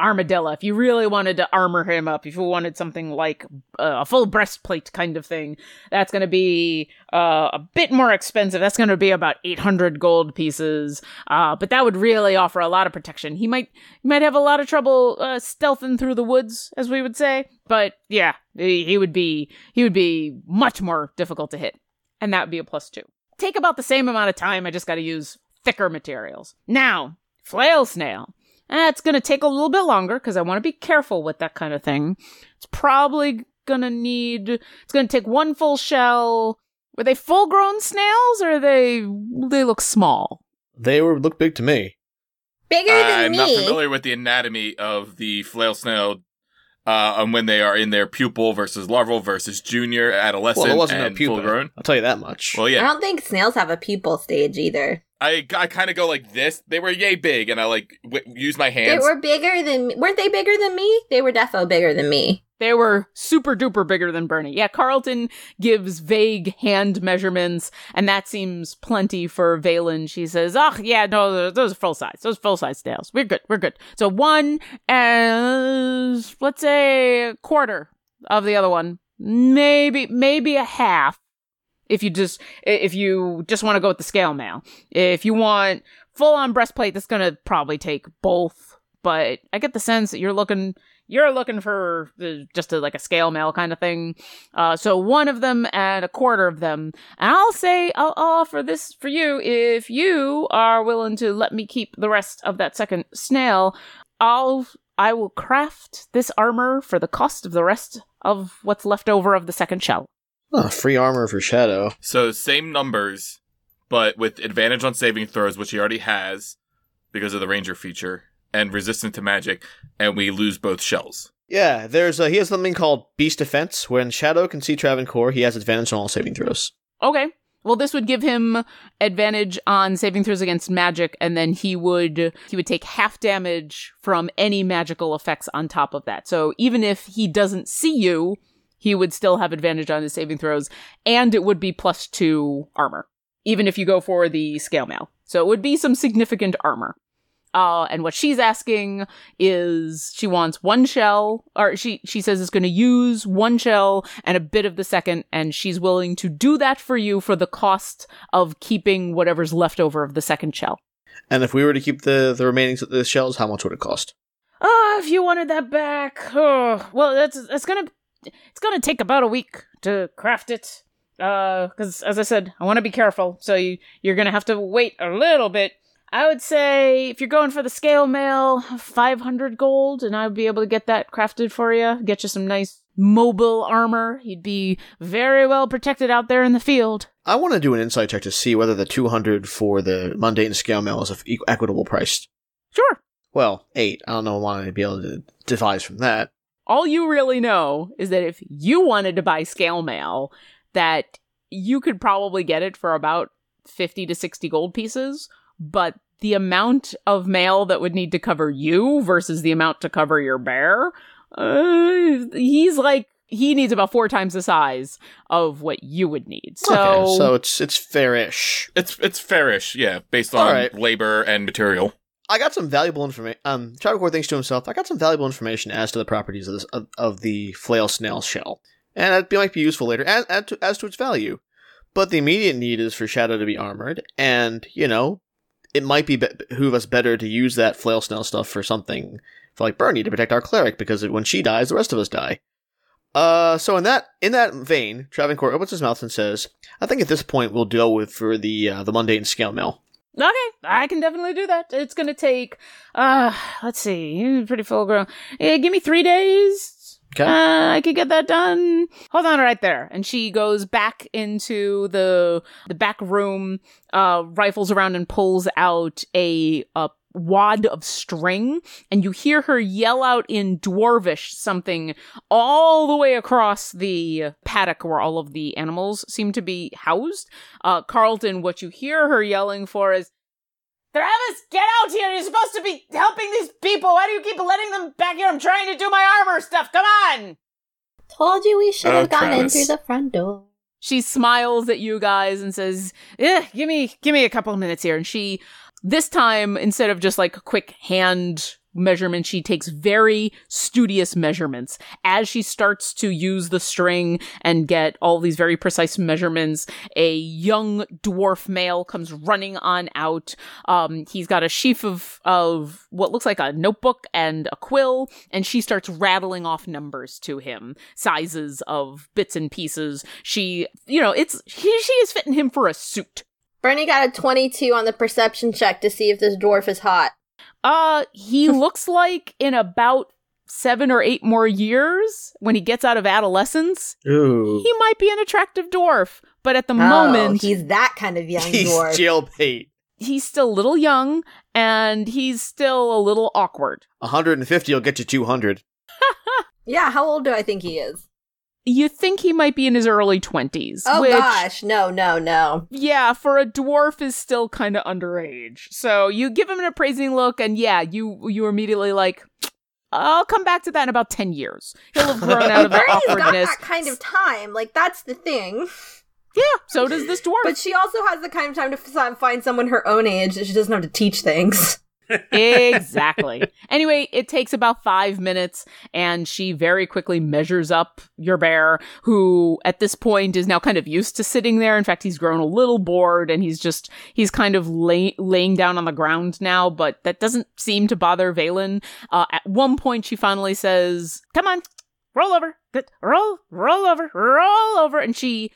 armadillo if you really wanted to armor him up if you wanted something like uh, a full breastplate kind of thing that's going to be uh, a bit more expensive. That's going to be about 800 gold pieces. Uh, but that would really offer a lot of protection. He might he might have a lot of trouble uh, stealthing through the woods as we would say. But yeah he, he would be he would be much more difficult to hit and that would be a plus two take about the same amount of time i just got to use thicker materials now flail snail Eh, going to take a little bit longer because I want to be careful with that kind of thing. It's probably going to need, it's going to take one full shell. Were they full grown snails or they, they look small? They were look big to me. Bigger than I'm me. not familiar with the anatomy of the flail snail uh, on when they are in their pupil versus larval versus junior, adolescent, Well, it wasn't a pupil. full grown. I'll tell you that much. Well, yeah. I don't think snails have a pupil stage either. I, I kind of go like this. They were yay big, and I like w- use my hands. They were bigger than me. weren't they bigger than me? They were defo bigger than me. They were super duper bigger than Burnie. Yeah, Quarlton gives vague hand measurements, and that seems plenty for Valen. She says, "Oh, yeah, no, those are full size. Those full size snails. We're good. We're good." So one and let's say a quarter of the other one, maybe maybe a half. If you just if you just want to go with the scale mail, if you want full on breastplate, that's gonna probably take both. But I get the sense that you're looking you're looking for just a, like a scale mail kind of thing. Uh, so one of them and a quarter of them. And I'll say I'll, I'll offer this for you if you are willing to let me keep the rest of that second snail. I'll I will craft this armor for the cost of the rest of what's left over of the second shell. Oh, free armor for Shadow. So same numbers, but with advantage on saving throws, which he already has because of the ranger feature, and resistant to magic, and we lose both shells. Yeah, there's a, he has something called Beast Defense. When Shadow can see Travancore, he has advantage on all saving throws. Okay. Well, this would give him advantage on saving throws against magic, and then he would he would take half damage from any magical effects on top of that. So even if he doesn't see you, he would still have advantage on his saving throws, and it would be plus two armor, even if you go for the scale mail. So it would be some significant armor. Uh, and what she's asking is she wants one shell, or she, she says is going to use one shell and a bit of the second, and she's willing to do that for you for the cost of keeping whatever's left over of the second shell. And if we were to keep the, the remaining the shells, how much would it cost? Ah, if you wanted that back, oh, well, that's, that's gonna, it's gonna take about a week to craft it. Uh, cause as I said, I want to be careful, so you, you're gonna have to wait a little bit. I would say if you're going for the scale mail, 500 gold, and I would be able to get that crafted for you. Get you some nice mobile armor. You'd be very well protected out there in the field. I want to do an insight check to see whether the 200 for the mundane scale mail is equitable priced. Sure. Well, eight. I don't know why I'd be able to devise from that. All you really know is that if you wanted to buy scale mail, that you could probably get it for about 50 to 60 gold pieces, but the amount of mail that would need to cover you versus the amount to cover your bear, uh, he's like he needs about four times the size of what you would need. So, okay, so it's it's fairish. It's it's fairish, yeah, based on right. labor and material. I got some valuable information. Um, Travancore thinks to himself, I got some valuable information as to the properties of this of, of the flail snail shell, and that might be useful later as, as, to, as to its value. But the immediate need is for Shadow to be armored, and you know, it might be, be behoove us better to use that flail snail stuff for something for like Burnie to protect our cleric because when she dies, the rest of us die. Uh, so in that in that vein, Travancore opens his mouth and says, "I think at this point we'll deal with for the uh, the mundane scale mail." okay, I can definitely do that. It's gonna take, uh, let's see, pretty full grown. Eh, give me three days. Okay. Uh, I could get that done. Hold on right there. And she goes back into the the back room, uh, rifles around and pulls out a, a wad of string, and you hear her yell out in dwarvish something all the way across the paddock where all of the animals seem to be housed. Uh, Quarlton, what you hear her yelling for is, Travis, get out here! You're supposed to be helping these people! Why do you keep letting them back here? I'm trying to do my armor stuff! Come on! Told you we should have Oh, gone in through the front door. She smiles at you guys and says, eh, give me, give me a couple of minutes here. And she, this time, instead of just like a quick hand measurement, she takes very studious measurements. As she starts to use the string and get all these very precise measurements, a young dwarf male comes running on out. Um, he's got a sheaf of, of what looks like a notebook and a quill, and she starts rattling off numbers to him, sizes of bits and pieces. She, you know, it's, she, she is fitting him for a suit. Burnie got a 22 on the perception check to see if this dwarf is hot. Uh, he *laughs* looks like in about seven or eight more years, when he gets out of adolescence, Ooh, he might be an attractive dwarf. But at the Oh, moment, he's that kind of young *laughs* he's dwarf. jailbait. he's still a little young and he's still a little awkward. 150 will get you 200. *laughs* yeah, how old do I think he is? You think he might be in his early 20s. Oh which, gosh, no, no, no. Yeah, for a dwarf is still kind of underage. So you give him an appraising look, and yeah, you you immediately like, I'll come back to that in about 10 years. He'll have grown out of the *laughs* Burnie's got awkwardness. that kind of time. Like that's the thing. Yeah, so does this dwarf. But she also has the kind of time to f- find someone her own age that she doesn't have to teach things. Exactly. Anyway, it takes about five minutes, and she very quickly measures up your bear, who at this point is now kind of used to sitting there. In fact, he's grown a little bored, and he's just he's kind of lay- laying down on the ground now. But that doesn't seem to bother Valen. Uh, at one point, she finally says, "Come on, roll over, Good. roll, roll over, roll over," and she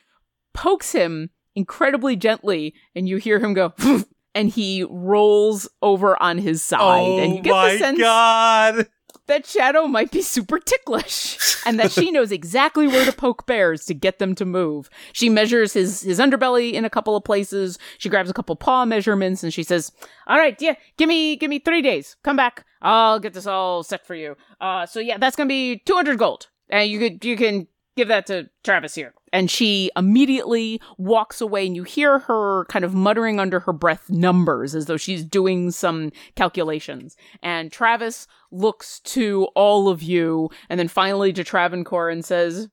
pokes him incredibly gently, and you hear him go. *laughs* And he rolls over on his side, and you get the sense god! that Shadow might be super ticklish, and that she knows exactly where to poke bears to get them to move. She measures his his underbelly in a couple of places. She grabs a couple paw measurements, and she says, "All right, yeah, give me give me three days. Come back. I'll get this all set for you. Uh, so yeah, that's gonna be two hundred gold, and you could you can give that to Travis here." And she immediately walks away, and you hear her kind of muttering under her breath numbers as though she's doing some calculations. And Travis looks to all of you and then finally to Travancore and says,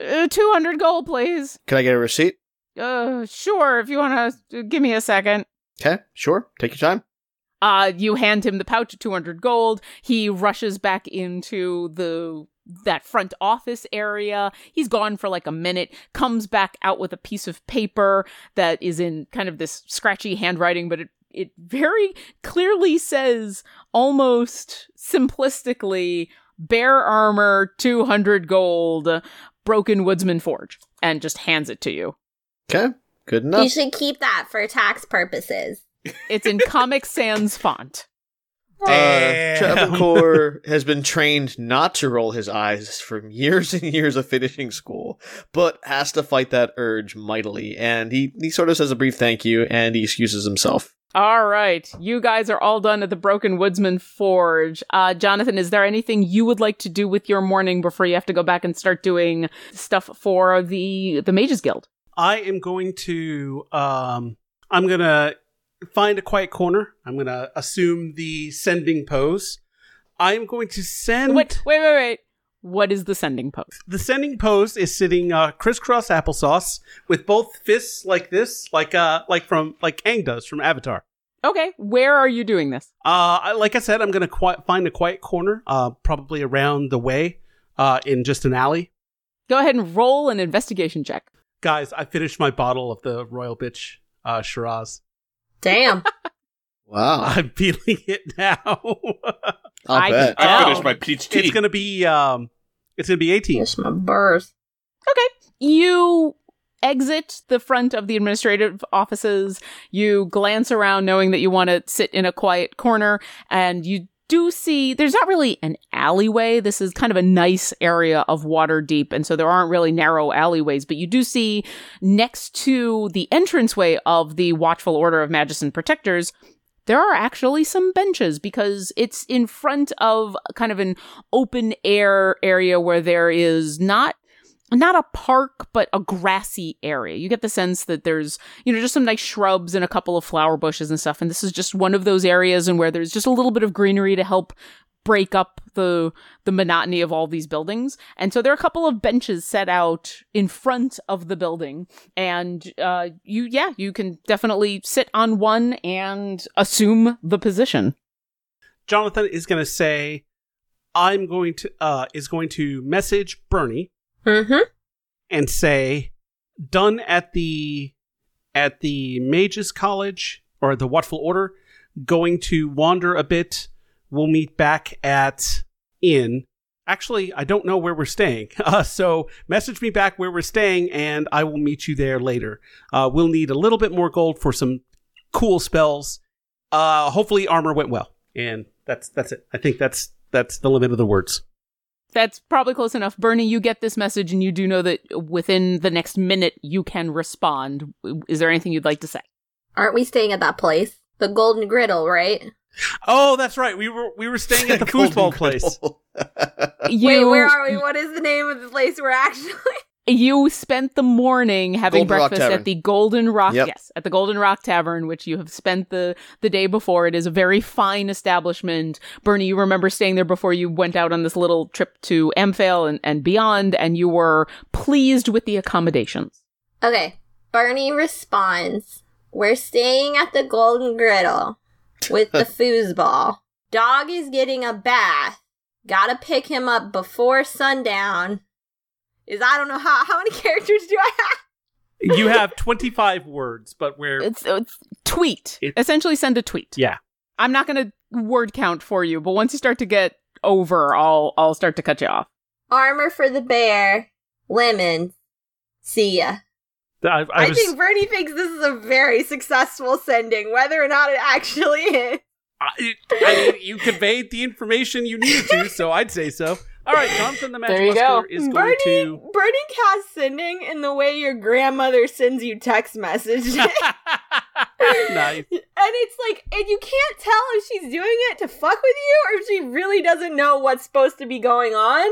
uh, 200 gold, please. Can I get a receipt? Uh, sure, if you want to give me a second. Okay, sure. Take your time. Uh, you hand him the pouch of 200 gold. He rushes back into the that front office area. He's gone for like a minute, comes back out with a piece of paper that is in kind of this scratchy handwriting, but it it very clearly says almost simplistically bear armor 200 gold broken woodsman forge and just hands it to you. Okay, good enough You should keep that for tax purposes. It's in Comic Sans font. Uh, Damn. Travancore *laughs* has been trained not to roll his eyes from years and years of finishing school, but has to fight that urge mightily. And he, he sort of says a brief thank you and he excuses himself. All right, you guys are all done at the Broken Woodsman Forge. Uh, Jonathan, is there anything you would like to do with your morning before you have to go back and start doing stuff for the the Mages Guild? I am going to um I'm going to find a quiet corner. I'm going to assume the sending pose. I'm going to send Wait, wait, wait, wait. What is the sending pose? the sending pose is sitting uh, crisscross applesauce with both fists like this, like uh like from like Aang does from Avatar. Okay, where are you doing this? Uh, I- like I said, I'm gonna qui- find a quiet corner, uh, probably around the way, uh, in just an alley. Go ahead and roll an investigation check. Guys, I finished my bottle of the Royal Bitch uh, Shiraz. Damn. Wow. I'm feeling it now. I'll I bet. can I finished my peach tea. it's gonna be um, it's gonna be 18. Finish my birth. Okay. You exit the front of the administrative offices. You glance around knowing that you want to sit in a quiet corner and you do see there's not really an alleyway. This is kind of a nice area of Waterdeep. And so there aren't really narrow alleyways, but you do see next to the entranceway of the Watchful Order of Magician Protectors, there are actually some benches because it's in front of kind of an open air area where there is not not a park, but a grassy area. You get the sense that there's, you know, just some nice shrubs and a couple of flower bushes and stuff. And this is just one of those areas and where there's just a little bit of greenery to help break up the the monotony of all these buildings. And so there are a couple of benches set out in front of the building. And uh you yeah, you can definitely sit on one and assume the position. Jonathan is gonna say, "I'm going to uh is going to message Burnie Mm-hmm. and say, done at the at the Mages College or the Watchful Order. Going to wander a bit. We'll meet back at inn. Actually, I don't know where we're staying. *laughs* Uh, so message me back where we're staying, and I will meet you there later. Uh, we'll need a little bit more gold for some cool spells. Uh, hopefully, armor went well, and that's that's it. I think that's that's the limit of the words. That's probably close enough. Burnie, you get this message and you do know that within the next minute you can respond. Is there anything you'd like to say? Aren't we staying at that place? The Golden Griddle, right? Oh, that's right. We were we were staying at the *laughs* foosball place. *laughs* You, Wait, where are we? What is the name of the place we're actually? You spent the morning having Golden breakfast at the Golden Rock. Yep. Yes, at the Golden Rock Tavern, which you have spent the the day before. It is a very fine establishment. Burnie, you remember staying there before you went out on this little trip to Amphail and, and beyond, and you were pleased with the accommodations. Okay. Burnie responds, We're staying at the Golden Griddle with the *laughs* foosball. Dog is getting a bath. Gotta pick him up before sundown. Is I don't know how how many *laughs* characters do I have? you have 25 words, but we're It's, it's tweet. It- Essentially, send a tweet. yeah. I'm not going to word count for you, but once you start to get over, I'll I'll start to cut you off. Armor for the bear. Lemons. See ya. I, I I, was, think Burnie thinks this is a very successful sending, whether or not it actually is. I, I mean, you conveyed the information you needed to, so I'd say so. All right, Jonathan the Magic There you go. Is going Burnie, to. Burnie casts sending in the way your grandmother sends you text messages. *laughs* *laughs* nice. And it's like, and you can't tell if she's doing it to fuck with you or if she really doesn't know what's supposed to be going on.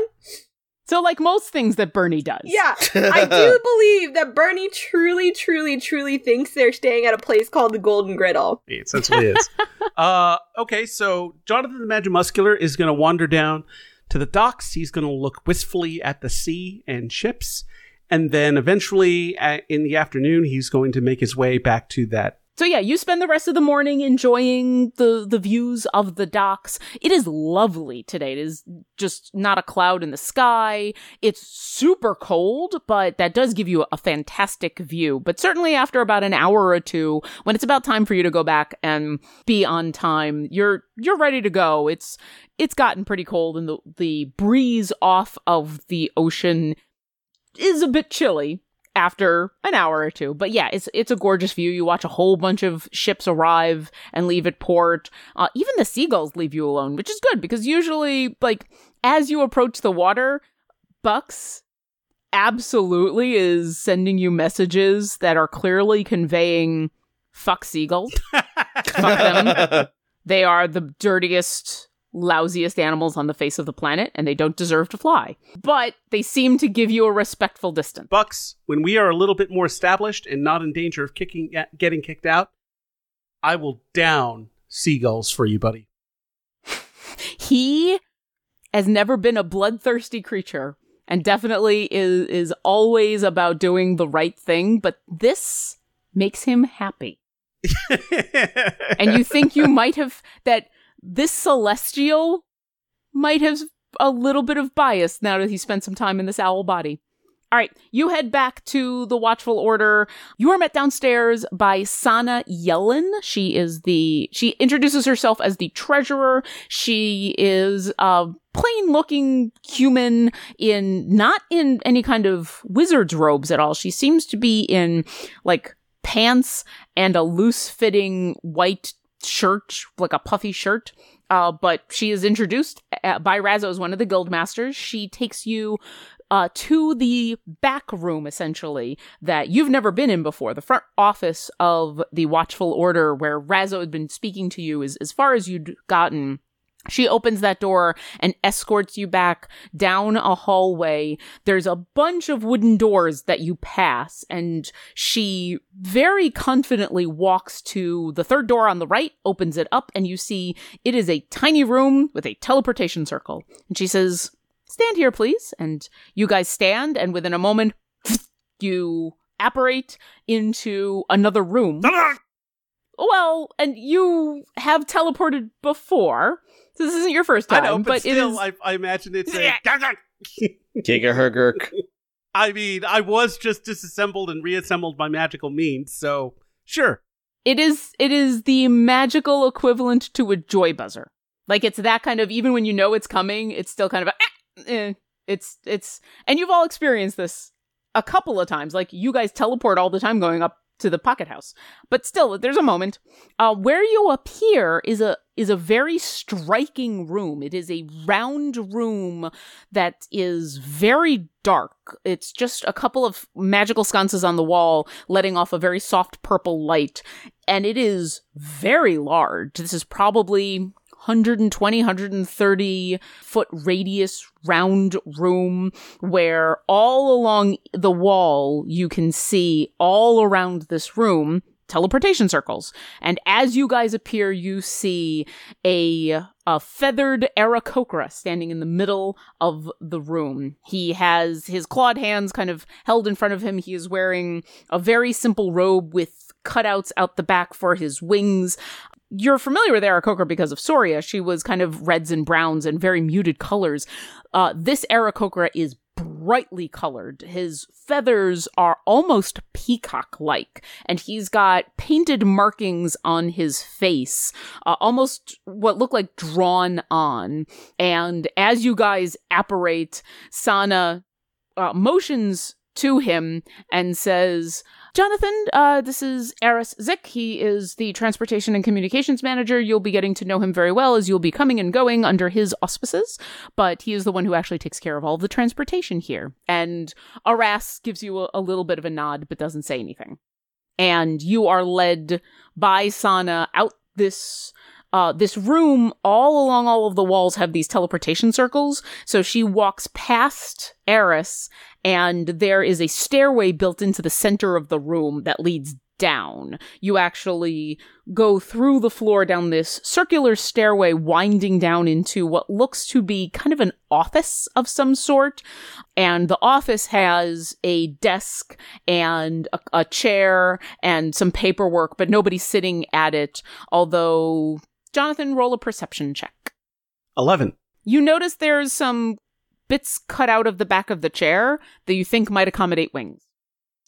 So, like most things that Burnie does. Yeah, I do *laughs* believe that Burnie truly, truly, truly thinks they're staying at a place called the Golden Griddle. It essentially is. uh, okay, so Jonathan the Magic Muscular is going to wander down to the docks. He's going to look wistfully at the sea and ships. And then eventually, uh, in the afternoon, he's going to make his way back to that. So yeah, you spend the rest of the morning enjoying the the views of the docks. It is lovely today. It is just not a cloud in the sky. It's super cold, but that does give you a fantastic view. But certainly after about an hour or two, when it's about time for you to go back and be on time, you're you're ready to go. It's it's gotten pretty cold and the the breeze off of the ocean is a bit chilly after an hour or two. But yeah, it's it's a gorgeous view. You watch a whole bunch of ships arrive and leave at port. Uh, even the seagulls leave you alone, which is good because usually, like as you approach the water, Bucks absolutely is sending you messages that are clearly conveying fuck seagulls. *laughs* fuck them. They are the dirtiest, lousiest animals on the face of the planet, and they don't deserve to fly. But they seem to give you a respectful distance. Bucks, when we are a little bit more established and not in danger of kicking uh, getting kicked out, I will down seagulls for you, buddy. *laughs* he has never been a bloodthirsty creature and definitely is is always about doing the right thing, but this makes him happy. *laughs* and you think you might have that this celestial might have a little bit of bias now that he spent some time in this owl body. All right, you head back to the Watchful Order. You are met downstairs by Sana Yellen. She is the she introduces herself as the treasurer. She is a plain looking human in not in any kind of wizard's robes at all. She seems to be in like pants and a loose fitting white shirt, like a puffy shirt. Uh, but she is introduced uh, by Razzo as one of the guild masters. She takes you uh, to the back room, essentially, that you've never been in before. The front office of the Watchful Order, where Razzo had been speaking to you, is as far as you'd gotten. She opens that door and escorts you back down a hallway. There's a bunch of wooden doors that you pass, and she very confidently walks to the third door on the right, opens it up, and you see it is a tiny room with a teleportation circle. And she says, stand here, please. And you guys stand, and within a moment, *sniffs* you apparate into another room. *laughs* well, and you have teleported before. So this isn't your first time, I know, but, but still, it is. I, I imagine it's a. Gigahergurk. *laughs* I mean, I was just disassembled and reassembled by magical means, so sure. It is it is the magical equivalent to a joy buzzer. Like it's that kind of even when you know it's coming, it's still kind of a eh, eh. it's it's and you've all experienced this a couple of times. Like you guys teleport all the time going up to the pocket house. But still, there's a moment. Uh, where you appear is a is a very striking room. It is a round room that is very dark. It's just a couple of magical sconces on the wall, letting off a very soft purple light, and it is very large. This is probably 120, 130 foot radius round room where all along the wall you can see all around this room teleportation circles. And as you guys appear, you see a, a feathered Aarakocra standing in the middle of the room. He has his clawed hands kind of held in front of him. He is wearing a very simple robe with cutouts out the back for his wings. You're familiar with Aarakocra because of Soria. She was kind of reds and browns and very muted colors. Uh, this Aarakocra is brightly colored. His feathers are almost peacock like, and he's got painted markings on his face, uh, almost what look like drawn on. And as you guys apparate, Sana uh, motions to him and says, Jonathan, uh, this is Aras Zik. He is the transportation and communications manager. You'll be getting to know him very well as you'll be coming and going under his auspices, but he is the one who actually takes care of all the transportation here. And Aras gives you a, a little bit of a nod, but doesn't say anything. And you are led by Sana out this uh, this room, all along all of the walls, have these teleportation circles. So she walks past Aras, and there is a stairway built into the center of the room that leads down. You actually go through the floor down this circular stairway, winding down into what looks to be kind of an office of some sort. And the office has a desk and a, a chair and some paperwork, but nobody's sitting at it. Although, Jonathan, roll a perception check. 11. You notice there's some bits cut out of the back of the chair that you think might accommodate wings.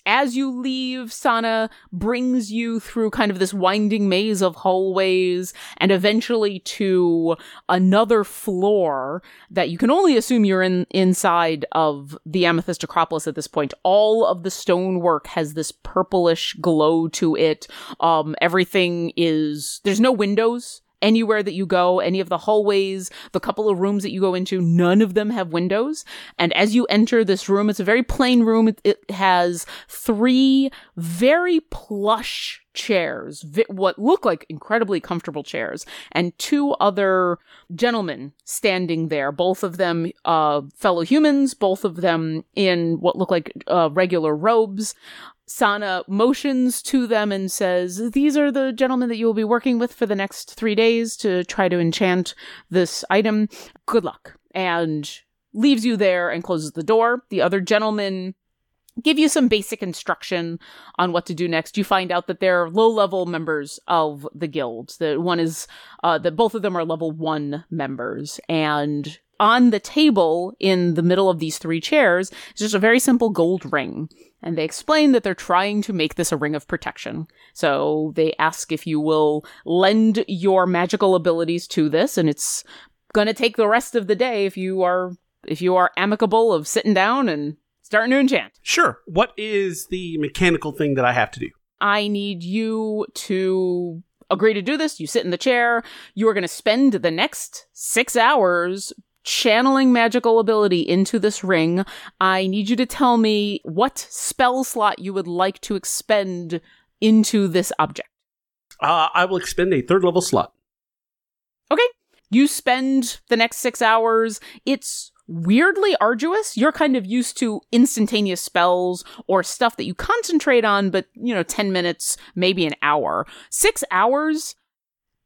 as you leave, Sana brings you through kind of this winding maze of hallways and eventually to another floor that you can only assume you're in inside of the Amethyst Acropolis at this point. All of the stonework has this purplish glow to it. Um, everything is, there's no windows anywhere that you go, any of the hallways, the couple of rooms that you go into, none of them have windows. And as you enter this room, it's a very plain room. It, has three very plush chairs, vi- what look like incredibly comfortable chairs, and two other gentlemen standing there, both of them uh, fellow humans, both of them in what look like uh, regular robes. Sana motions to them and says, These are the gentlemen that you will be working with for the next three days to try to enchant this item. Good luck. And leaves you there and closes the door. The other gentlemen give you some basic instruction on what to do next. You find out that they're low level members of the guild. That one is, uh, that both of them are level one members. And on the table in the middle of these three chairs is just a very simple gold ring. And they explain that they're trying to make this a ring of protection. So they ask if you will lend your magical abilities to this, and it's gonna take the rest of the day if you are if you are amicable of sitting down and starting to enchant. Sure. What is the mechanical thing that I have to do? I need you to agree to do this. You sit in the chair. You are going to spend the next six hours channeling magical ability into this ring. I need you to tell me what spell slot you would like to expend into this object. Uh, I will expend a third level slot. Okay. You spend the next six hours. It's weirdly arduous. You're kind of used to instantaneous spells or stuff that you concentrate on, but, you know, 10 minutes, maybe an hour. Six hours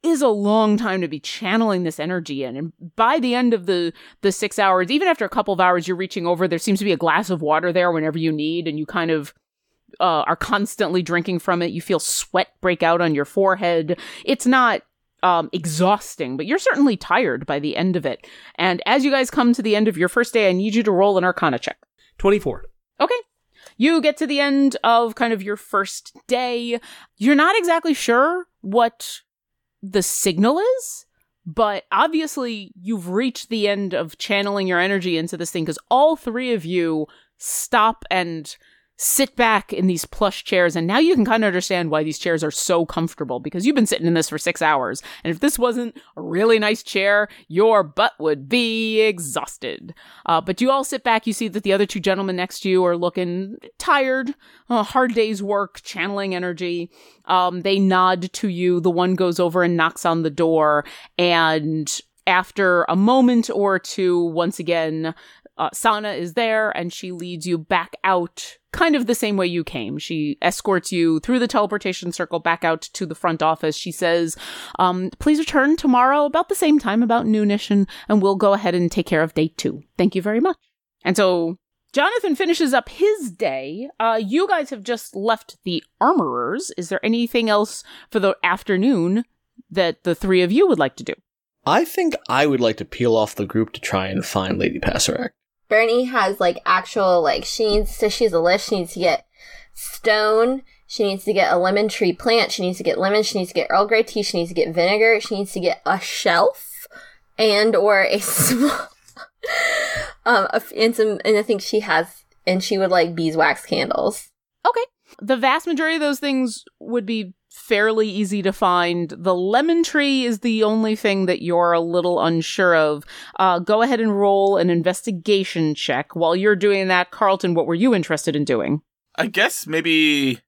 is a long time to be channeling this energy in. And by the end of the the six hours, even after a couple of hours, you're reaching over. There seems to be a glass of water there whenever you need, and you kind of uh, are constantly drinking from it. You feel sweat break out on your forehead. It's not um, exhausting, but you're certainly tired by the end of it. And as you guys come to the end of your first day, I need you to roll an Arcana check. 24. Okay. You get to the end of kind of your first day. You're not exactly sure what the signal is, but obviously you've reached the end of channeling your energy into this thing because all three of you stop and sit back in these plush chairs and now you can kind of understand why these chairs are so comfortable because you've been sitting in this for six hours and if this wasn't a really nice chair your butt would be exhausted. Uh, but you all sit back you see that the other two gentlemen next to you are looking tired a hard day's work channeling energy. Um, they nod to you the one goes over and knocks on the door and after a moment or two once again uh, Sana is there and she leads you back out kind of the same way you came. She escorts you through the teleportation circle back out to the front office. She says, um, please return tomorrow about the same time, about noonish, and, and we'll go ahead and take care of day two. Thank you very much. And so Jonathan finishes up his day. Uh, you guys have just left the armorers. Is there anything else for the afternoon that the three of you would like to do? I think I would like to peel off the group to try and find Lady Passerac. Burnie has like actual like she needs to she's a list. She needs to get stone. She needs to get a lemon tree plant. She needs to get lemon. She needs to get Earl Grey tea. She needs to get vinegar. She needs to get a shelf and or a *laughs* small um a, and some and I think she has and she would like beeswax candles. Okay. The vast majority of those things would be fairly easy to find. The lemon tree is the only thing that you're a little unsure of. Uh, go ahead and roll an investigation check. While you're doing that, Quarlton, what were you interested in doing? I guess maybe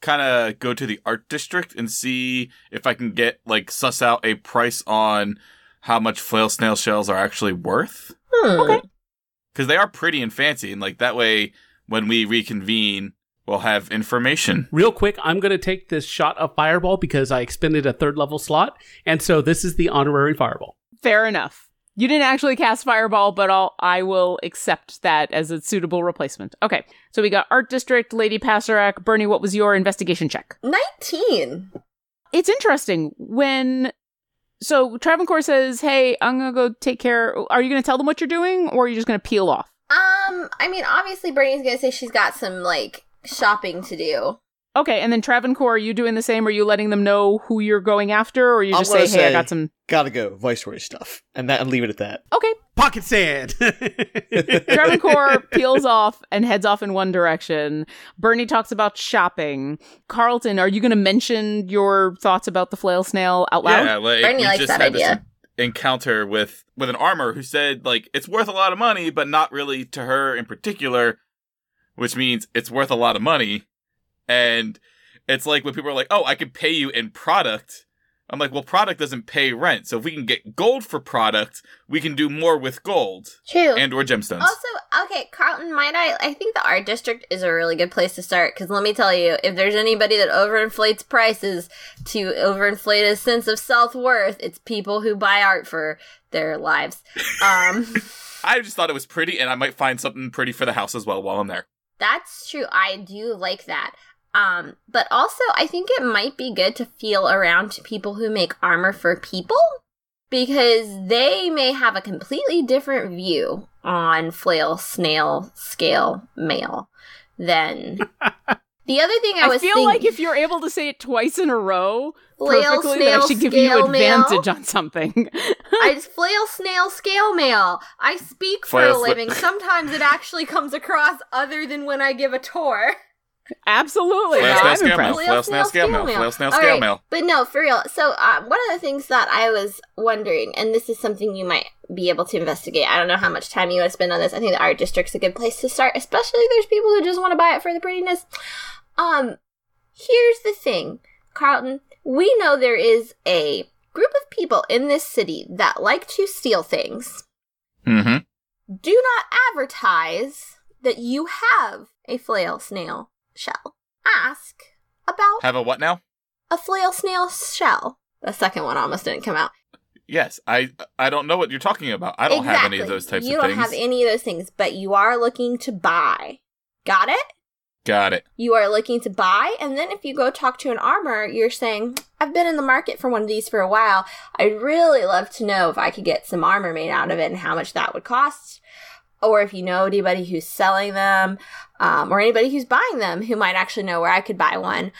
kind of go to the art district and see if I can get like suss out a price on how much flail snail shells are actually worth Hmm. Okay. because they are pretty and fancy and like that way when we reconvene we'll have information. Real quick, I'm going to take this shot of fireball because I expended a third level slot. And so this is the honorary fireball. Fair enough. You didn't actually cast Fireball, but I'll, I will accept that as a suitable replacement. Okay, so we got Art District, Lady Passerac. Burnie, what was your investigation check? 19. It's interesting when. So Travancore says, "Hey, I'm gonna go take care." Are you gonna tell them what you're doing, or are you just gonna peel off? Um, I mean, obviously Burnie's gonna say she's got some like shopping to do. Okay, and then Travancore, are you doing the same? Are you letting them know who you're going after, or you I'm just say, gonna "Hey, I got some"? Gotta go, Viceroy stuff, and that and leave it at that. Okay, Pocket sand. *laughs* Travancore peels off and heads off in one direction. Burnie talks about shopping. Quarlton, are you going to mention your thoughts about the flail snail out loud? Yeah, like Burnie likes just that had idea. en- encounter with with an armor who said like it's worth a lot of money, but not really to her in particular, which means it's worth a lot of money. And it's like when people are like, "Oh, I could pay you in product." I'm like, "Well, product doesn't pay rent. So if we can get gold for product, we can do more with gold True. and or gemstones." Also, okay, Quarlton, might I? I think the art district is a really good place to start because let me tell you, if there's anybody that overinflates prices to overinflate a sense of self worth, it's people who buy art for their lives. *laughs* Um, *laughs* I just thought it was pretty, and I might find something pretty for the house as well while I'm there. That's true. I do like that. Um, but also, I think it might be good to feel around to people who make armor for people because they may have a completely different view on flail, snail, scale, mail than. *laughs* The other thing I was—I was feel thinking, like if you're able to say it twice in a row Flail, perfectly, snail, that should give you scale, mail. advantage on something. *laughs* I flail, snail, scale mail. I speak for a sna- living. Sometimes it actually comes across other than when I give a tour. *laughs* Absolutely, Flail, snail, I'm scale mail. impressed. Flail, snail, scale mail. Flail, snail, scale right, mail. But no, for real. So um, one of the things that I was wondering, and this is something you might be able to investigate. I don't know how much time you want to spend on this. I think the art district's a good place to start, especially if there's people who just want to buy it for the prettiness. Um, here's the thing, Quarlton. We know there is a group of people in this city that like to steal things. Mm-hmm. Do not advertise that you have a flail snail shell. Ask about Have a what now? a flail snail shell. The second one almost didn't come out. Yes, I I don't know what you're talking about. I don't have any of those types you of don't have any of those things, but you are looking to buy. Got it? Got it. You are looking to buy, and then if you go talk to an armor, you're saying, I've been in the market for one of these for a while. I'd really love to know if I could get some armor made out of it and how much that would cost. Or if you know anybody who's selling them, um, or anybody who's buying them who might actually know where I could buy one.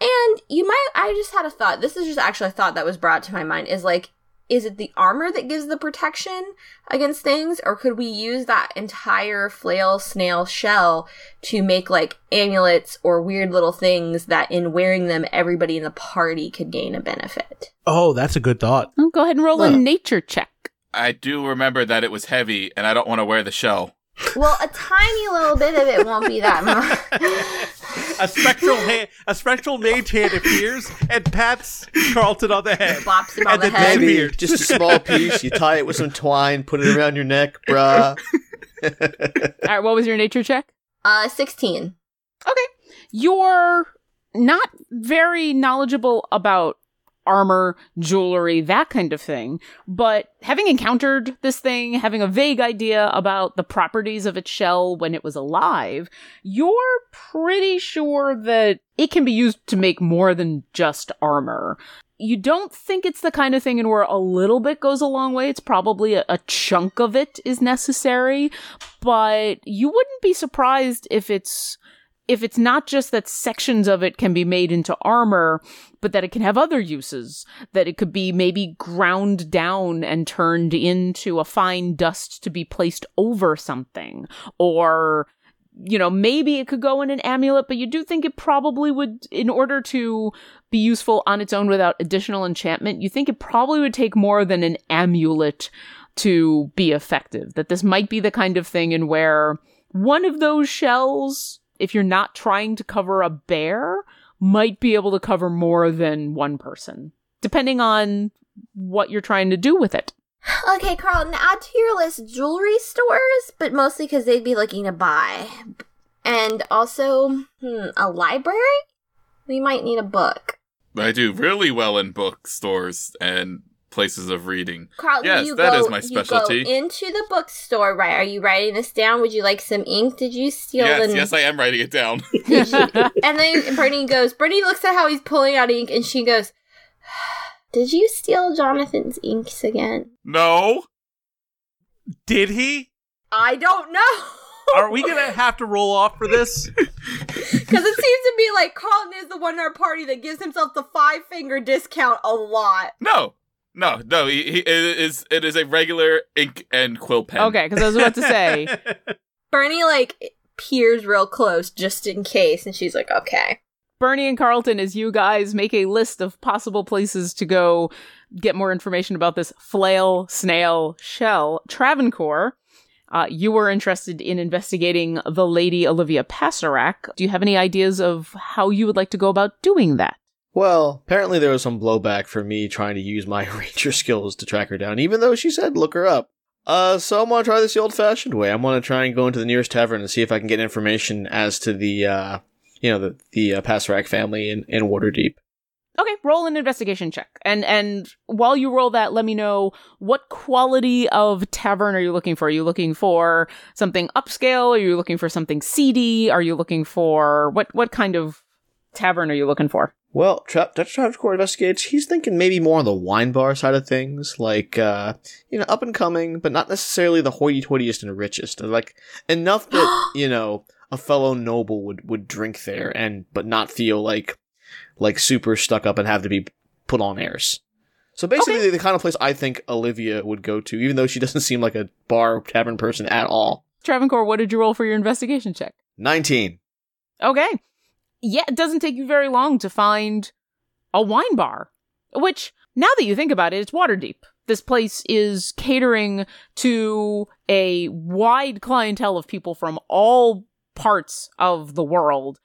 And you might, I just had a thought. This is just actually a thought that was brought to my mind is like, is it the armor that gives the protection against things? Or could we use that entire flail snail shell to make like amulets or weird little things that in wearing them, everybody in the party could gain a benefit? oh, that's a good thought. Oh, go ahead and roll a nature check. I do remember that it was heavy, and I don't want to wear the shell. Well, a tiny little bit of it won't be that much. *laughs* A spectral hand, a spectral mage hand appears and pats Quarlton on the head. Bops him on And the the head. Maybe. Maybe just a small piece. You tie it with some twine, put it around your neck, bruh. *laughs* All right, what was your nature check? Uh, 16. Okay, You're not very knowledgeable about armor, jewelry, that kind of thing, but having encountered this thing, having a vague idea about the properties of its shell when it was alive, you're pretty sure that it can be used to make more than just armor. You don't think it's the kind of thing in where a little bit goes a long way. It's probably a, a chunk of it is necessary, but you wouldn't be surprised if it's if it's not just that sections of it can be made into armor, but that it can have other uses, that it could be maybe ground down and turned into a fine dust to be placed over something, or you know, maybe it could go in an amulet, but you do think it probably would, in order to be useful on its own without additional enchantment, you think it probably would take more than an amulet to be effective. That this might be the kind of thing in where one of those shells, if you're not trying to cover a bear, might be able to cover more than one person, depending on what you're trying to do with it. Okay, Quarlton, add to your list jewelry stores, but mostly because they'd be looking to buy. And also, hmm, a library? We might need a book. I do really well in bookstores and places of reading. Quarlton, Yes, that go, is my You specialty. go into the bookstore, right? Are you writing this down? Would you like some ink? Did you steal yes, the yes, I am writing it down. *laughs* And then Brittany goes, Brittany looks at how he's pulling out ink and she goes, *sighs* Did you steal Jonathan's inks again? no, Did he? I don't know. Are we gonna *laughs* have to roll off for this? *laughs* Because it seems to me like Quarlton is the one in our party that gives himself the five finger discount a lot. No, no, no. He, he, it is it is a regular ink and quill pen. Okay, because I was about to say, *laughs* Burnie like peers real close just in case, and she's like, okay. Burnie and Quarlton, as you guys make a list of possible places to go get more information about this flail, snail, shell, Travancore, uh, you were interested in investigating the Lady Olivia Passarak. Do you have any ideas of how you would like to go about doing that? Well, apparently there was some blowback for me trying to use my *laughs* ranger skills to track her down, even though she said look her up. Uh, so I'm gonna try this the old-fashioned way. I'm gonna try and go into the nearest tavern and see if I can get information as to the, uh, you know, the the uh, Passarak family in, in Waterdeep. Okay, roll an investigation check. And and while you roll that, let me know what quality of tavern are you looking for? Are you looking for something upscale? Are you looking for something seedy? Are you looking for what what kind of tavern are you looking for? Well, Tra- Dr. Travis Core investigates. He's thinking maybe more on the wine bar side of things, like uh, you know, up and coming, but not necessarily the hoity-toityest and richest. Like enough *gasps* that you know a fellow noble would would drink there, and but not feel like like super stuck up and have to be put on airs. So basically, Okay. the kind of place I think Olivia would go to, even though she doesn't seem like a bar tavern person at all. Travancore, what did you roll for your investigation check? Nineteen. Okay. Yeah, it doesn't take you very long to find a wine bar, which, now that you think about it, it's Waterdeep. This place is catering to a wide clientele of people from all parts of the world.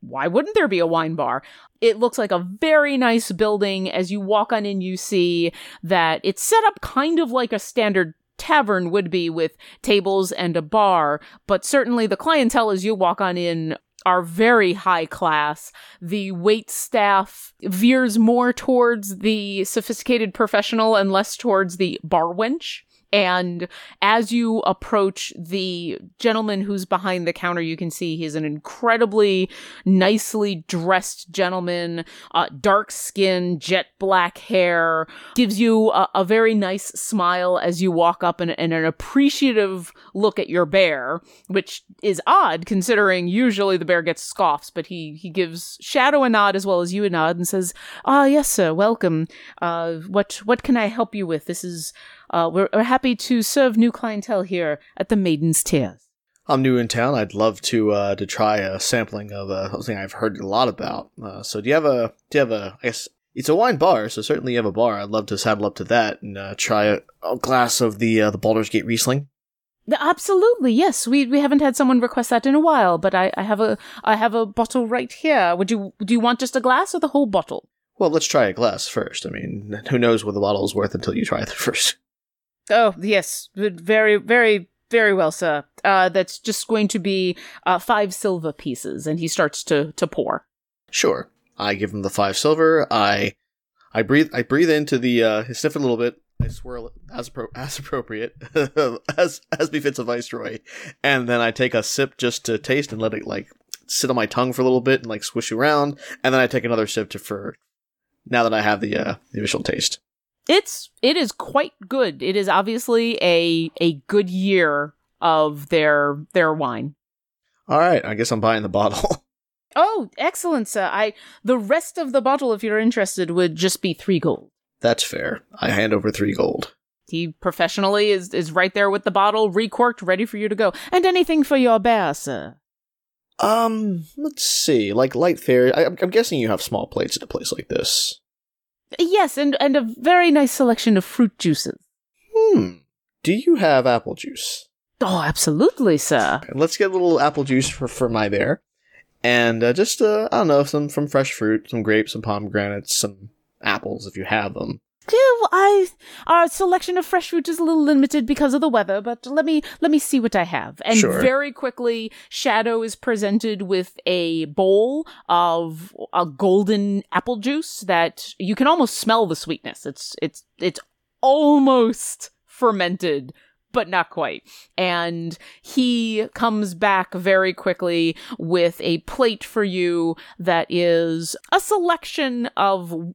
Why wouldn't there be a wine bar? It looks like a very nice building. As you walk on in, you see that it's set up kind of like a standard tavern would be with tables and a bar, but certainly the clientele as you walk on in are very high class. The wait staff veers more towards the sophisticated professional and less towards the bar wench. And as you approach the gentleman who's behind the counter, you can see he's an incredibly nicely dressed gentleman, uh, dark skin, jet black hair, gives you a, a very nice smile as you walk up and, and an appreciative look at your bear, which is odd considering usually the bear gets scoffs, but he, he gives Shadow a nod as well as you a nod and says, Ah, yes, sir, welcome. Uh, what, what can I help you with? This is, uh, we're, we're happy to serve new clientele here at the Maiden's Tears. I'm new in town. I'd love to uh, to try a sampling of uh, something I've heard a lot about. Uh, so do you have a do you have a I guess it's a wine bar, so certainly you have a bar. I'd love to saddle up to that and uh, try a, a glass of the uh, the Baldur's Gate Riesling. Absolutely, yes. We we haven't had someone request that in a while, but I, I have a I have a bottle right here. Would you do you want just a glass or the whole bottle? Well, let's try a glass first. I mean, who knows what the bottle is worth until you try it *laughs* first. Oh yes, very very very well, sir. Uh, that's just going to be uh, five silver pieces, and he starts to to pour. Sure. I give him the five silver. I I breathe I breathe into the uh I sniff a little bit. I swirl it as appro- as appropriate *laughs* as as befits a viceroy, and then I take a sip just to taste and let it like sit on my tongue for a little bit and like swish around, and then I take another sip to for now that I have the uh the initial taste. It's it is quite good. It is obviously a a good year of their their wine. All right, I guess I'm buying the bottle. *laughs* Oh, excellent, sir. I the rest of the bottle, if you're interested, would just be three gold. That's fair. I hand over three gold. He professionally is is right there with the bottle, recorked, ready for you to go. And anything for your bear, sir. Um, let's see. Like light fare. I, I'm I'm guessing you have small plates at a place like this. Yes, and and a very nice selection of fruit juices. Hmm. Do you have apple juice? Oh, absolutely, sir. Let's get a little apple juice for, for my bear. And uh, just, uh, I don't know, some from fresh fruit, some grapes, some pomegranates, some apples if you have them. I our selection of fresh fruit is a little limited because of the weather, but let me let me see what I have. And Sure. very quickly, Shadow is presented with a bowl of a golden apple juice that you can almost smell the sweetness. It's it's it's almost fermented but not quite. And he comes back very quickly with a plate for you that is a selection of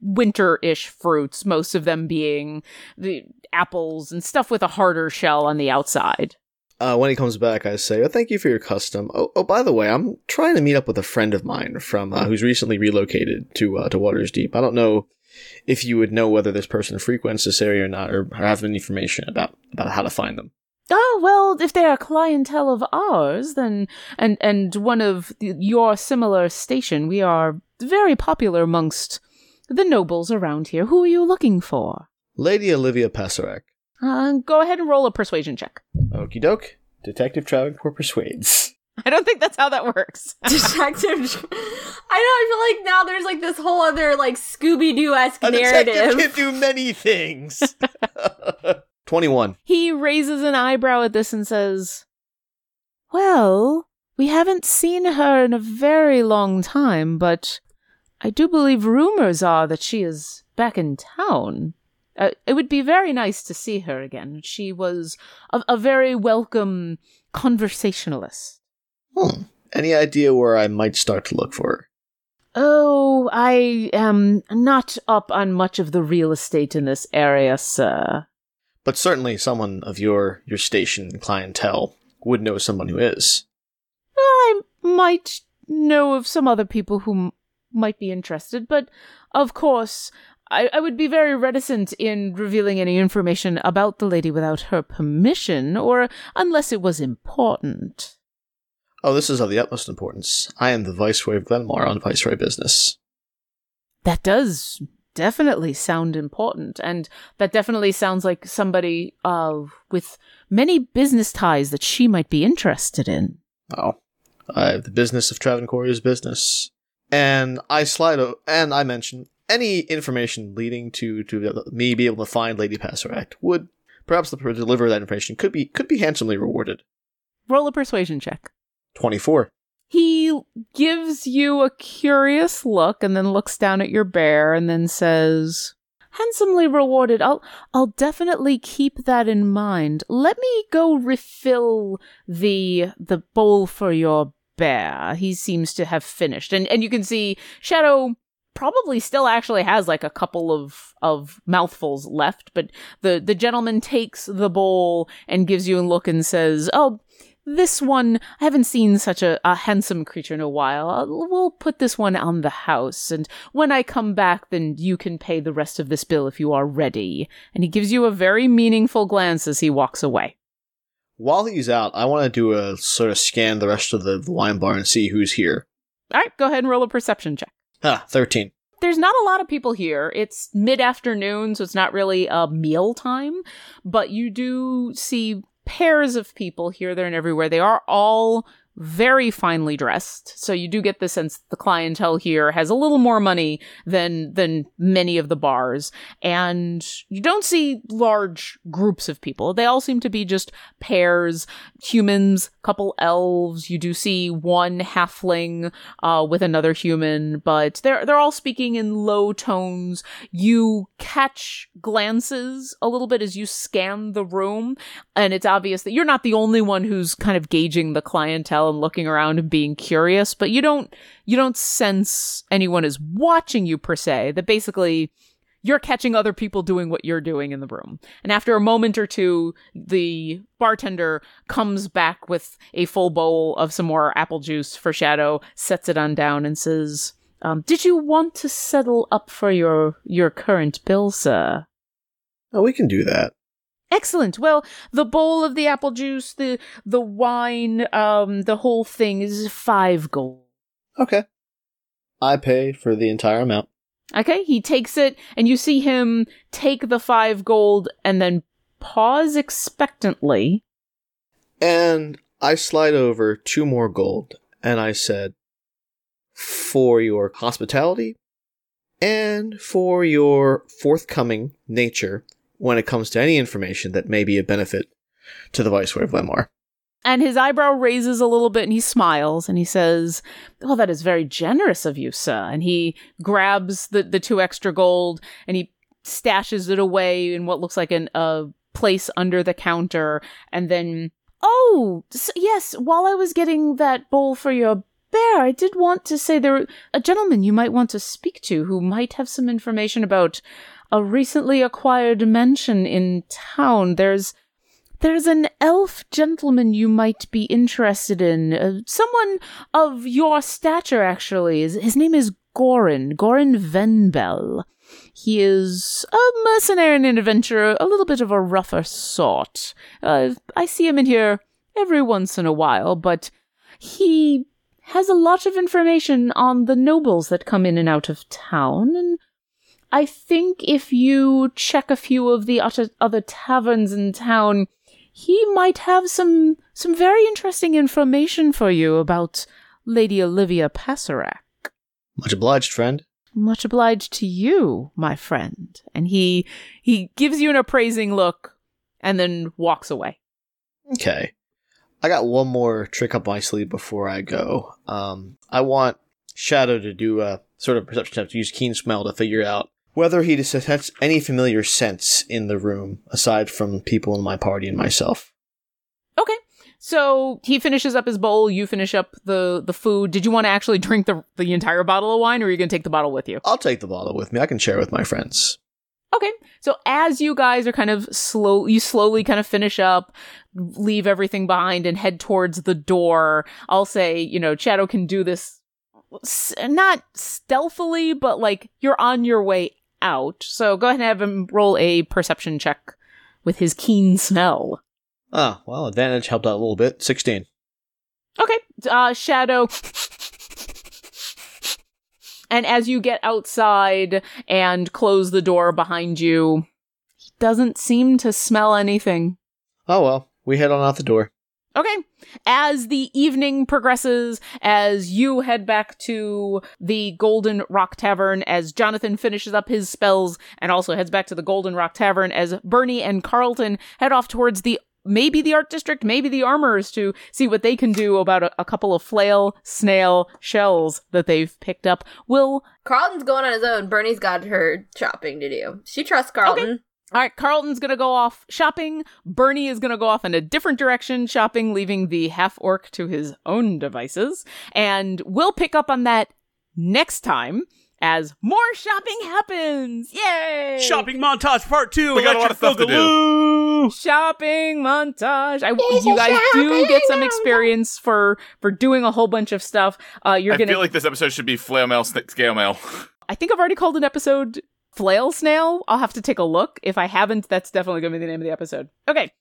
winter-ish fruits, most of them being the apples and stuff with a harder shell on the outside. Uh, when he comes back, I say, "Oh, thank you for your custom. Oh, oh, by the way, I'm trying to meet up with a friend of mine from uh, who's recently relocated to uh, to Waters Deep. I don't know if you would know whether this person frequents this area or not, or have any information about about how to find them." Oh well, if they are clientele of ours, then and and one of your similar station, we are very popular amongst the nobles around here. Who are you looking for? Lady Olivia Passerek. Uh, go ahead and roll a persuasion check. Okie doke. Detective Travancore persuades. *laughs* I don't think that's how that works. *laughs* Detective. I know. I feel like now there's like this whole other like Scooby Doo esque A detective narrative. can do many things. *laughs* Twenty-one. he raises an eyebrow at this and says, Well, we haven't seen her in a very long time, but I do believe rumors are that she is back in town. Uh, it would be very nice to see her again. She was a, a very welcome conversationalist. Hmm. Any idea where I might start to look for her? Oh, I am not up on much of the real estate in this area, sir. But certainly someone of your your station clientele would know someone who is. I might know of some other people who might be interested, but of course, I, I would be very reticent in revealing any information about the lady without her permission, or unless it was important. Oh, this is of the utmost importance. I am the Viceroy of Glenmore on Viceroy business. That does definitely sound important, and that definitely sounds like somebody uh, with many business ties that she might be interested in. Oh, I the business of Travancore is business, and I slide o- and I mention any information leading to to me be able to find Lady Passeract would perhaps the of that information could be could be handsomely rewarded. Roll a persuasion check. Twenty four. He gives you a curious look and then looks down at your bear and then says, "Handsomely rewarded. I'll I'll definitely keep that in mind. Let me go refill the the bowl for your bear." He seems to have finished. And and you can see Shadow probably still actually has like a couple of of mouthfuls left, but the the gentleman takes the bowl and gives you a look and says, "Oh, this one, I haven't seen such a, a handsome creature in a while. Uh, We'll put this one on the house, and when I come back, then you can pay the rest of this bill if you are ready. And he gives you a very meaningful glance as he walks away. While he's out, I want to do a sort of scan the rest of the wine bar and see who's here. All right, go ahead and roll a perception check. Ah, thirteen. There's not a lot of people here. It's mid afternoon, so it's not really a meal time, but you do see pairs of people here, there, and everywhere. They are all very finely dressed. So you do get the sense the clientele here has a little more money than than many of the bars. And you don't see large groups of people. They all seem to be just pairs, humans, couple elves. You do see one halfling uh, with another human, but they're they're all speaking in low tones. You catch glances a little bit as you scan the room, and it's obvious that you're not the only one who's kind of gauging the clientele and looking around and being curious, but you don't you don't sense anyone is watching you per se. That basically you're catching other people doing what you're doing in the room. And after a moment or two, the bartender comes back with a full bowl of some more apple juice for Shadow, sets it on down, and says, um, "Did you want to settle up for your your current bill, sir?" Oh, we can do that. Excellent. Well, the bowl of the apple juice, the the wine, um, the whole thing is five gold. Okay. I pay for the entire amount. Okay, he takes it, and you see him take the five gold and then pause expectantly. And I slide over two more gold, and I said, for your hospitality and for your forthcoming nature when it comes to any information that may be of benefit to the Viceroy of Lemar. And his eyebrow raises a little bit and he smiles and he says, Oh, that is very generous of you, sir. And he grabs the, the two extra gold and he stashes it away in what looks like an, a place under the counter. And then, oh, s- yes, while I was getting that bowl for your bear, I did want to say there a gentleman you might want to speak to who might have some information about a recently acquired mansion in town. There's there's an elf gentleman you might be interested in. Uh, someone of your stature, actually. His, his name is Gorin, Gorin Venbel. He is a mercenary and an adventurer, a little bit of a rougher sort. Uh, I see him in here every once in a while, but he has a lot of information on the nobles that come in and out of town, and I think if you check a few of the other, other taverns in town, he might have some some very interesting information for you about Lady Olivia Passarak. Much obliged, friend. Much obliged to you, my friend. And he he gives you an appraising look and then walks away. Okay. I got one more trick up my sleeve before I go. Um, I want Shadow to do a sort of perception test, use keen smell to figure out whether he detects any familiar scents in the room aside from people in my party and myself. Okay. So he finishes up his bowl, you finish up the the food. Did you want to actually *laughs* drink the the entire bottle of wine or are you going to take the bottle with you? I'll take the bottle with me. I can share with my friends. Okay. So as you guys are kind of slow, you slowly kind of finish up, leave everything behind and head towards the door. I'll say, you know, Shadow can do this s- not stealthily, but like you're on your way out. So go ahead and have him roll a perception check with his keen smell. Ah, well, advantage helped out a little bit. 16. Okay. Uh, Shadow. and as you get outside and close the door behind you, he doesn't seem to smell anything. Oh well, we head on out the door. Okay. As the evening progresses, as you head back to the Golden Rock Tavern, as Jonathan finishes up his spells and also heads back to the Golden Rock Tavern, as Burnie and Quarlton head off towards the maybe the art district, maybe the armorers to see what they can do about a, a couple of flail snail shells that they've picked up. Will Quarlton's going on his own. Burnie's got her shopping to do. She trusts Quarlton. All right, Quarlton's gonna go off shopping. Burnie is gonna go off in a different direction shopping, leaving the half orc to his own devices. And we'll pick up on that next time as more shopping happens. Yay! Shopping montage part two. We got a lot of stuff to do. do. shopping montage. I, you guys do get some experience for for doing a whole bunch of stuff. Uh, you're I gonna. feel like this episode should be flail mail, sn- scale mail. I think I've already called an episode Flail Snail. I'll have to take a look. If I haven't, that's definitely going to be the name of the episode. Okay.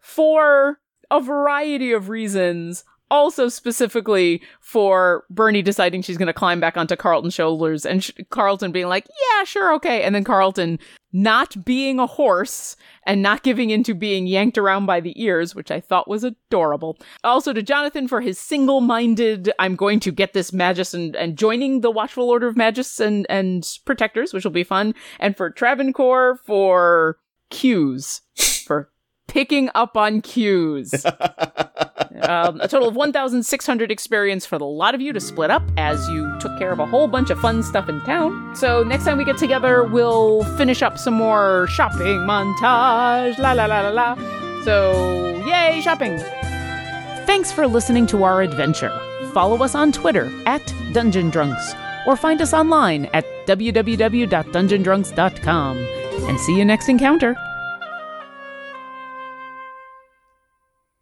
For a variety of reasons, also specifically for Burnie deciding she's going to climb back onto Quarlton's shoulders and sh- Quarlton being like, yeah, sure, okay. And then Quarlton not being a horse and not giving into being yanked around by the ears, which I thought was adorable. Also to Jonathan for his single-minded, I'm going to get this Magus and, and joining the Watchful Order of Magists and, and Protectors, which will be fun. And for Travancore for cues, for picking up on cues. *laughs* um, a total of 1,600 experience for the lot of you to split up as you took care of a whole bunch of fun stuff in town. So next time we get together, we'll finish up some more shopping montage. La la la la la. So, yay, shopping! Thanks for listening to our adventure. Follow us on Twitter at Dungeon Drunks or find us online at www.dungeondrunks.com. And see you next encounter.